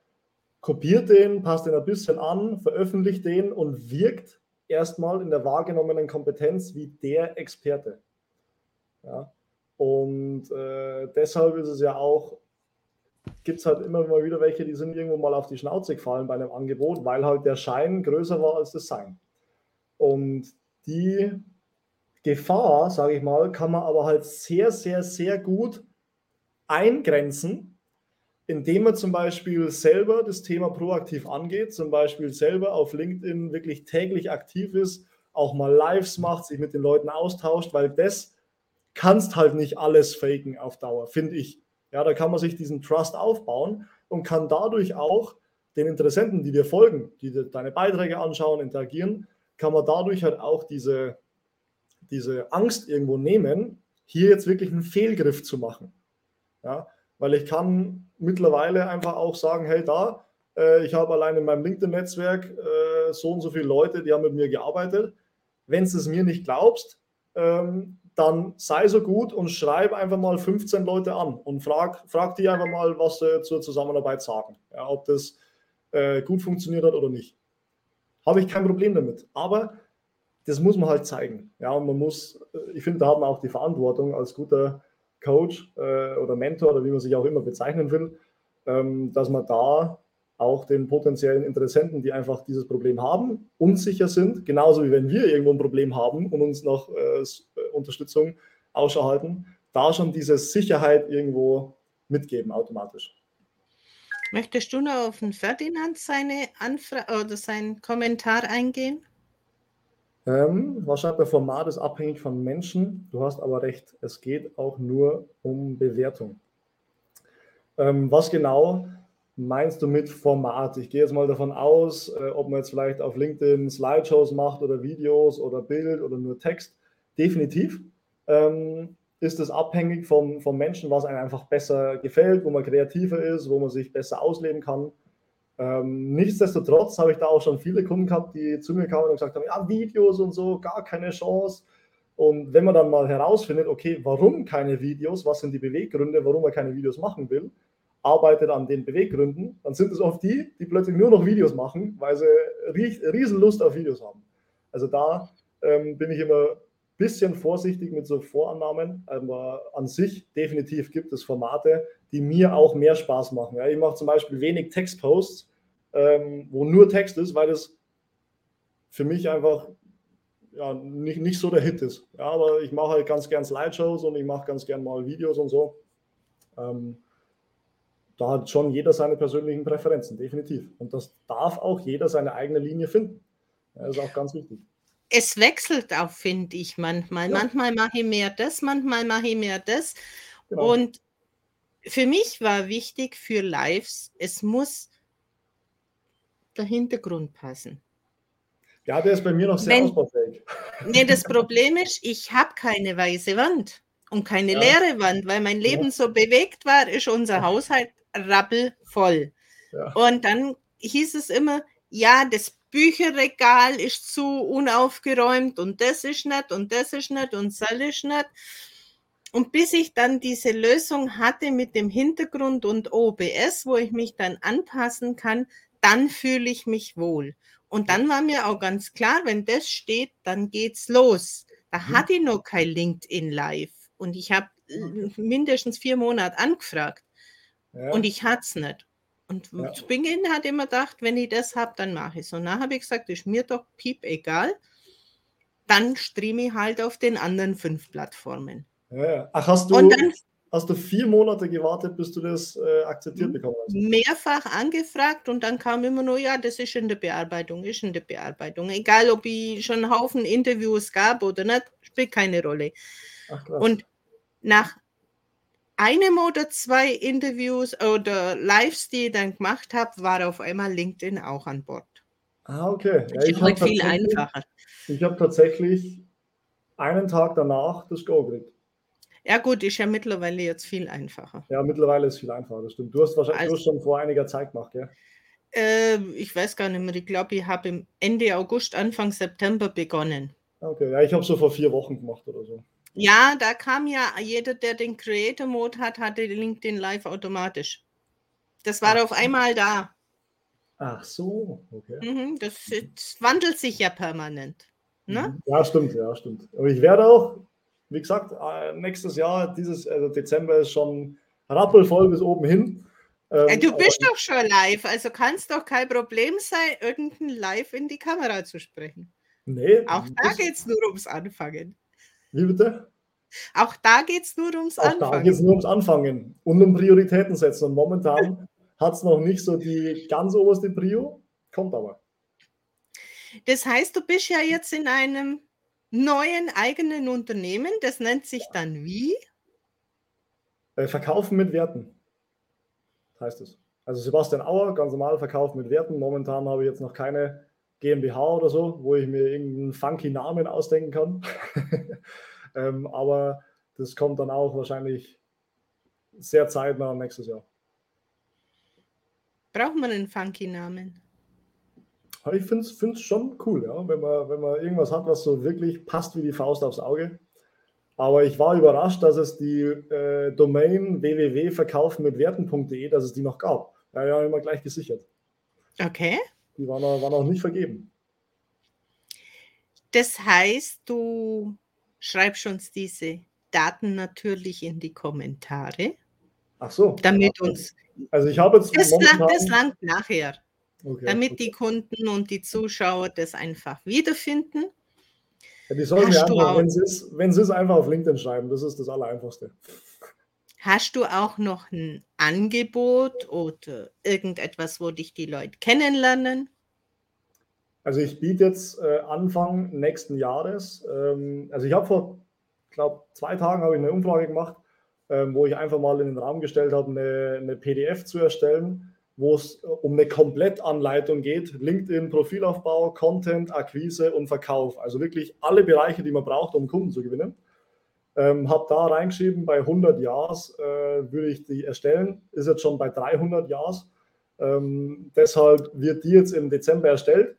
kopiert den, passt den ein bisschen an, veröffentlicht den und wirkt erstmal in der wahrgenommenen Kompetenz wie der Experte. Ja? Und äh, deshalb ist es ja auch, gibt es halt immer mal wieder welche, die sind irgendwo mal auf die Schnauze gefallen bei einem Angebot, weil halt der Schein größer war als das Sein. Und die Gefahr, sage ich mal, kann man aber halt sehr, sehr, sehr gut eingrenzen indem man zum Beispiel selber das Thema proaktiv angeht, zum Beispiel selber auf LinkedIn wirklich täglich aktiv ist, auch mal Lives macht, sich mit den Leuten austauscht, weil das kannst halt nicht alles faken auf Dauer, finde ich. Ja, da kann man sich diesen Trust aufbauen und kann dadurch auch den Interessenten, die dir folgen, die dir deine Beiträge anschauen, interagieren, kann man dadurch halt auch diese, diese Angst irgendwo nehmen, hier jetzt wirklich einen Fehlgriff zu machen. Ja, weil ich kann mittlerweile einfach auch sagen, hey, da, äh, ich habe allein in meinem LinkedIn-Netzwerk äh, so und so viele Leute, die haben mit mir gearbeitet. Wenn du es mir nicht glaubst, ähm, dann sei so gut und schreib einfach mal 15 Leute an und frag, frag die einfach mal, was sie zur Zusammenarbeit sagen. Ja, ob das äh, gut funktioniert hat oder nicht. Habe ich kein Problem damit. Aber das muss man halt zeigen. Ja, und man muss, äh, ich finde, da hat man auch die Verantwortung als guter Coach äh, oder Mentor oder wie man sich auch immer bezeichnen will, ähm, dass man da auch den potenziellen Interessenten, die einfach dieses Problem haben, unsicher sind, genauso wie wenn wir irgendwo ein Problem haben und uns nach äh, äh, Unterstützung Ausschau halten, da schon diese Sicherheit irgendwo mitgeben automatisch. Möchtest du noch auf den Ferdinand seine Anfrage oder seinen Kommentar eingehen? Ähm, wahrscheinlich der Format ist abhängig von Menschen. Du hast aber recht, es geht auch nur um Bewertung. Ähm, was genau meinst du mit Format? Ich gehe jetzt mal davon aus, äh, ob man jetzt vielleicht auf LinkedIn Slideshows macht oder Videos oder Bild oder nur Text. Definitiv ähm, ist es abhängig vom, vom Menschen, was einem einfach besser gefällt, wo man kreativer ist, wo man sich besser ausleben kann. Ähm, nichtsdestotrotz habe ich da auch schon viele Kunden gehabt, die zu mir kamen und gesagt haben, ja, Videos und so, gar keine Chance. Und wenn man dann mal herausfindet, okay, warum keine Videos, was sind die Beweggründe, warum er keine Videos machen will, arbeitet an den Beweggründen, dann sind es oft die, die plötzlich nur noch Videos machen, weil sie riesen Lust auf Videos haben. Also da ähm, bin ich immer bisschen vorsichtig mit so Vorannahmen, aber an sich definitiv gibt es Formate, die mir auch mehr Spaß machen. Ja, ich mache zum Beispiel wenig Textposts, ähm, wo nur Text ist, weil das für mich einfach ja, nicht, nicht so der Hit ist. Ja, aber ich mache halt ganz gern Slideshows und ich mache ganz gern mal Videos und so. Ähm, da hat schon jeder seine persönlichen Präferenzen, definitiv. Und das darf auch jeder seine eigene Linie finden. Das ist auch ganz wichtig. Es wechselt auch, finde ich, manchmal. Ja. Manchmal mache ich mehr das, manchmal mache ich mehr das. Genau. Und für mich war wichtig für Lives, es muss der Hintergrund passen. Ja, der ist bei mir noch sehr Wenn, ausbaufähig. Nee, das Problem ist, ich habe keine weiße Wand und keine ja. leere Wand, weil mein Leben ja. so bewegt war, ist unser Haushalt rappelvoll. Ja. Und dann hieß es immer, ja, das Bücherregal ist zu unaufgeräumt und das ist nicht und das ist nicht und das ist nicht. Und bis ich dann diese Lösung hatte mit dem Hintergrund und OBS, wo ich mich dann anpassen kann, dann fühle ich mich wohl. Und dann war mir auch ganz klar, wenn das steht, dann geht's los. Da mhm. hatte ich noch kein LinkedIn Live. Und ich habe mindestens vier Monate angefragt. Ja. Und ich hatte es nicht. Und ja. zu Beginn hat immer gedacht, wenn ich das habe, dann mache ich es. Und dann habe ich gesagt, ist mir doch piep egal. Dann streame ich halt auf den anderen fünf Plattformen. Ja. Ach, hast du, dann, hast du vier Monate gewartet, bis du das äh, akzeptiert bekommen hast? Mehrfach angefragt und dann kam immer nur, ja, das ist in der Bearbeitung, ist in der Bearbeitung. Egal, ob ich schon einen Haufen Interviews gab oder nicht, spielt keine Rolle. Ach, und nach einem oder zwei Interviews oder Lives, die ich dann gemacht habe, war auf einmal LinkedIn auch an Bord. Ah, okay. Ja, ich habe viel einfacher. Ich habe tatsächlich einen Tag danach das Go gekriegt. Ja, gut, ist ja mittlerweile jetzt viel einfacher. Ja, mittlerweile ist es viel einfacher, das stimmt. Du hast wahrscheinlich also, du hast schon vor einiger Zeit gemacht, gell? Äh, ich weiß gar nicht mehr. Ich glaube, ich habe Ende August, Anfang September begonnen. Okay, ja, ich habe so vor vier Wochen gemacht oder so. Ja, da kam ja jeder, der den Creator Mode hat, hatte LinkedIn Live automatisch. Das war Ach. auf einmal da. Ach so, okay. Mhm, das, das, wandelt sich ja permanent. Ne? Mhm. Ja, stimmt, ja, stimmt. Aber ich werde auch, wie gesagt, äh, nächstes Jahr, dieses also Dezember ist schon rappelvoll bis oben hin. Ähm, du bist doch schon live, also kann es doch kein Problem sein, irgendein Live in die Kamera zu sprechen. Nee. Auch da geht es nur ums Anfangen. Wie bitte? Auch da geht es nur ums Auch Anfangen. Da geht es nur ums Anfangen und um Prioritäten setzen. Und momentan hat es noch nicht so die ganz oberste Prio, kommt aber. Das heißt, du bist ja jetzt in einem neuen eigenen Unternehmen, das nennt sich dann wie? Äh, Verkaufen mit Werten heißt es. Also Sebastian Auer, ganz normal Verkauf mit Werten. Momentan habe ich jetzt noch keine GmbH oder so, wo ich mir irgendeinen funky Namen ausdenken kann. ähm, aber das kommt dann auch wahrscheinlich sehr zeitnah nächstes Jahr. Braucht man einen funky Namen? Ich finde es schon cool, ja, wenn man, wenn man irgendwas hat, was so wirklich passt wie die Faust aufs Auge. Aber ich war überrascht, dass es die äh, Domain www.verkaufenmitwerten.de, dass es die noch gab. Ja, ja, immer gleich gesichert. Okay. Die waren waren noch nicht vergeben. Das heißt, du schreibst uns diese Daten natürlich in die Kommentare. Ach so. Damit uns. Also ich habe jetzt. Das, momentan, das langt nachher. Okay, damit okay. die Kunden und die Zuschauer das einfach wiederfinden. Ja, die sollen mir einfach, wenn sie, es, wenn sie es einfach auf LinkedIn schreiben, das ist das Allereinfachste. Hast du auch noch ein Angebot oder irgendetwas, wo dich die Leute kennenlernen? Also ich biete jetzt äh, Anfang nächsten Jahres, ähm, also ich habe vor, glaube zwei Tagen habe ich eine Umfrage gemacht, ähm, wo ich einfach mal in den Raum gestellt habe, eine, eine PDF zu erstellen, wo es äh, um eine Komplettanleitung geht, LinkedIn, Profilaufbau, Content, Akquise und Verkauf. Also wirklich alle Bereiche, die man braucht, um Kunden zu gewinnen. Ähm, habe da reingeschrieben, bei 100 Jahres äh, würde ich die erstellen. Ist jetzt schon bei 300 Jahres. Ähm, deshalb wird die jetzt im Dezember erstellt.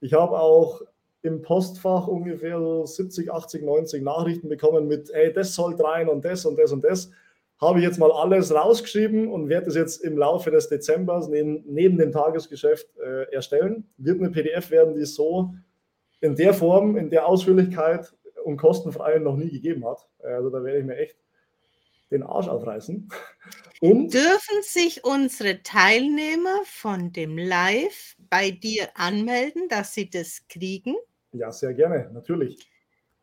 Ich habe auch im Postfach ungefähr so 70, 80, 90 Nachrichten bekommen mit, ey, das soll rein und das und das und das. Habe ich jetzt mal alles rausgeschrieben und werde es jetzt im Laufe des Dezembers neben, neben dem Tagesgeschäft äh, erstellen. Wird eine PDF werden, die so in der Form, in der Ausführlichkeit und kostenfrei noch nie gegeben hat. Also da werde ich mir echt den Arsch aufreißen. Und Dürfen sich unsere Teilnehmer von dem Live bei dir anmelden, dass sie das kriegen? Ja, sehr gerne, natürlich.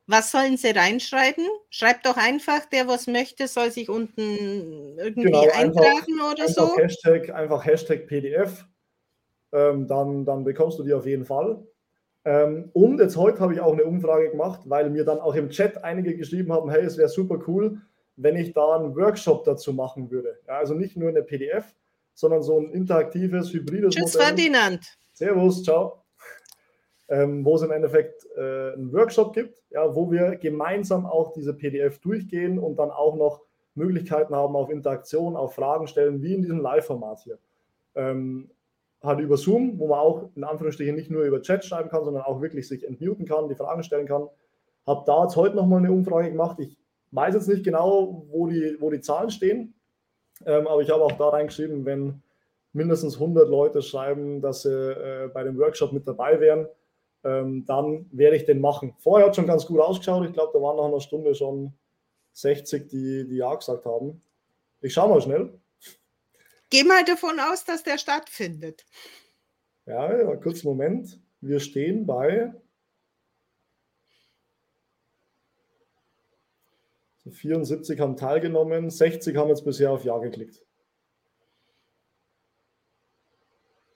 Was sollen sie reinschreiben? Schreibt doch einfach, der was möchte, soll sich unten irgendwie genau, eintragen einfach, oder einfach so. Hashtag, einfach Hashtag PDF. Ähm, dann, dann bekommst du die auf jeden Fall. Ähm, und jetzt heute habe ich auch eine Umfrage gemacht, weil mir dann auch im Chat einige geschrieben haben, hey, es wäre super cool, wenn ich da einen Workshop dazu machen würde. Ja, also nicht nur eine PDF, sondern so ein interaktives, hybrides Tschüss, Modell. Ferdinand. Servus, ciao. Ähm, wo es im Endeffekt äh, einen Workshop gibt, ja, wo wir gemeinsam auch diese PDF durchgehen und dann auch noch Möglichkeiten haben auf Interaktion, auf Fragen stellen, wie in diesem Live-Format hier. Ähm, halt über Zoom, wo man auch in Anführungsstrichen nicht nur über Chat schreiben kann, sondern auch wirklich sich entmuten kann, die Fragen stellen kann. Habe da jetzt heute nochmal eine Umfrage gemacht. Ich weiß jetzt nicht genau, wo die, wo die Zahlen stehen, ähm, aber ich habe auch da reingeschrieben, wenn mindestens 100 Leute schreiben, dass sie äh, bei dem Workshop mit dabei wären, ähm, dann werde ich den machen. Vorher hat schon ganz gut ausgeschaut. Ich glaube, da waren nach einer Stunde schon 60, die, die Ja gesagt haben. Ich schaue mal schnell. Geh mal davon aus, dass der stattfindet. Ja, ja kurz Moment. Wir stehen bei 74 haben teilgenommen, 60 haben jetzt bisher auf Ja geklickt.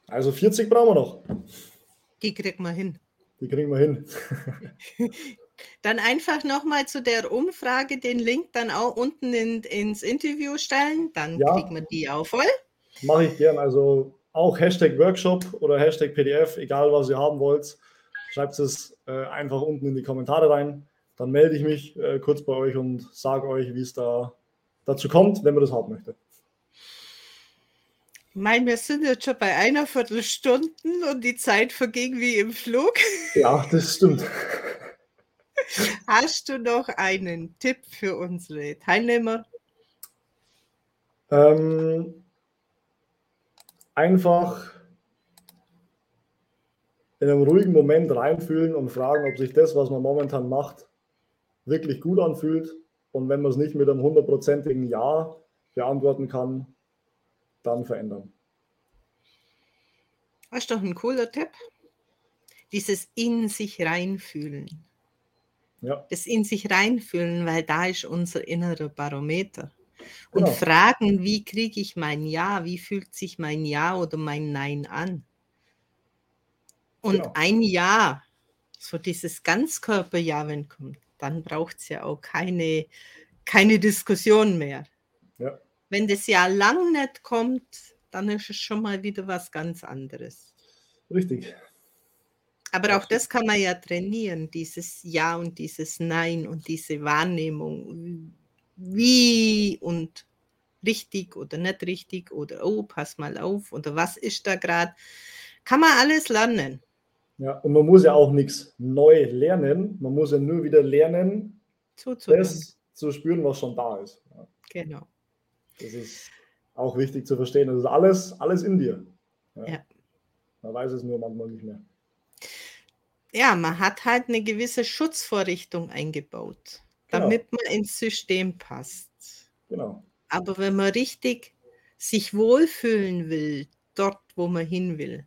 Also 40 brauchen wir noch. Die kriegen wir hin. Die kriegen wir hin. Dann einfach nochmal zu der Umfrage den Link dann auch unten in, ins Interview stellen, dann ja. kriegt man die auch voll. Mache ich gern. Also auch Hashtag Workshop oder Hashtag PDF, egal was ihr haben wollt, schreibt es äh, einfach unten in die Kommentare rein. Dann melde ich mich äh, kurz bei euch und sage euch, wie es da dazu kommt, wenn man das haben möchte. Mein, wir sind jetzt schon bei einer Viertelstunde und die Zeit verging wie im Flug. Ja, das stimmt. Hast du noch einen Tipp für unsere Teilnehmer? Ähm, einfach in einem ruhigen Moment reinfühlen und fragen, ob sich das, was man momentan macht, wirklich gut anfühlt. Und wenn man es nicht mit einem hundertprozentigen Ja beantworten kann, dann verändern. Das ist doch ein cooler Tipp. Dieses in sich reinfühlen. Ja. Das in sich reinfühlen, weil da ist unser innerer Barometer. Und genau. fragen, wie kriege ich mein Ja, wie fühlt sich mein Ja oder mein Nein an? Und genau. ein Ja, so dieses Ganzkörper-Ja, wenn kommt, dann braucht es ja auch keine, keine Diskussion mehr. Ja. Wenn das Ja lang nicht kommt, dann ist es schon mal wieder was ganz anderes. Richtig. Aber auch das kann man ja trainieren, dieses Ja und dieses Nein und diese Wahrnehmung. Wie und richtig oder nicht richtig oder oh, pass mal auf oder was ist da gerade. Kann man alles lernen. Ja, und man muss ja auch nichts neu lernen. Man muss ja nur wieder lernen, das zu spüren, was schon da ist. Ja. Genau. Das ist auch wichtig zu verstehen. Das ist alles, alles in dir. Ja. ja. Man weiß es nur manchmal nicht mehr. Ja, man hat halt eine gewisse Schutzvorrichtung eingebaut, genau. damit man ins System passt. Genau. Aber wenn man richtig sich wohlfühlen will, dort, wo man hin will,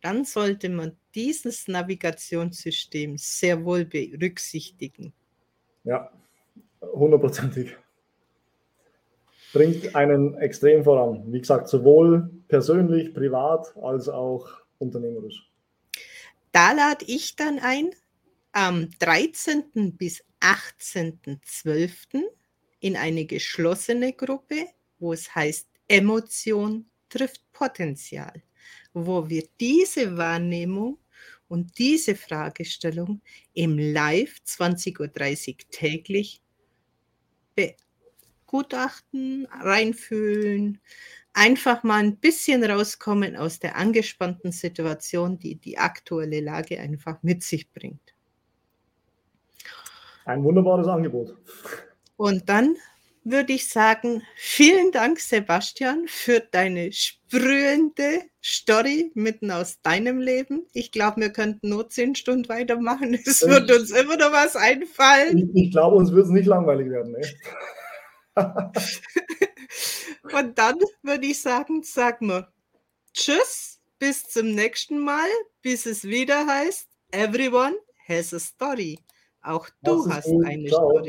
dann sollte man dieses Navigationssystem sehr wohl berücksichtigen. Ja, hundertprozentig. Bringt einen extrem voran. Wie gesagt, sowohl persönlich, privat als auch unternehmerisch. Da lade ich dann ein, am 13. bis 18.12. in eine geschlossene Gruppe, wo es heißt, Emotion trifft Potenzial, wo wir diese Wahrnehmung und diese Fragestellung im Live 20.30 Uhr täglich begutachten, reinfühlen, einfach mal ein bisschen rauskommen aus der angespannten Situation, die die aktuelle Lage einfach mit sich bringt. Ein wunderbares Angebot. Und dann würde ich sagen, vielen Dank, Sebastian, für deine sprühende Story mitten aus deinem Leben. Ich glaube, wir könnten nur zehn Stunden weitermachen. Es wird uns immer noch was einfallen. Ich, ich glaube, uns wird es nicht langweilig werden. Ne? Und dann würde ich sagen, sag mal Tschüss, bis zum nächsten Mal, bis es wieder heißt, Everyone has a story. Auch du hast eine Ciao. Story.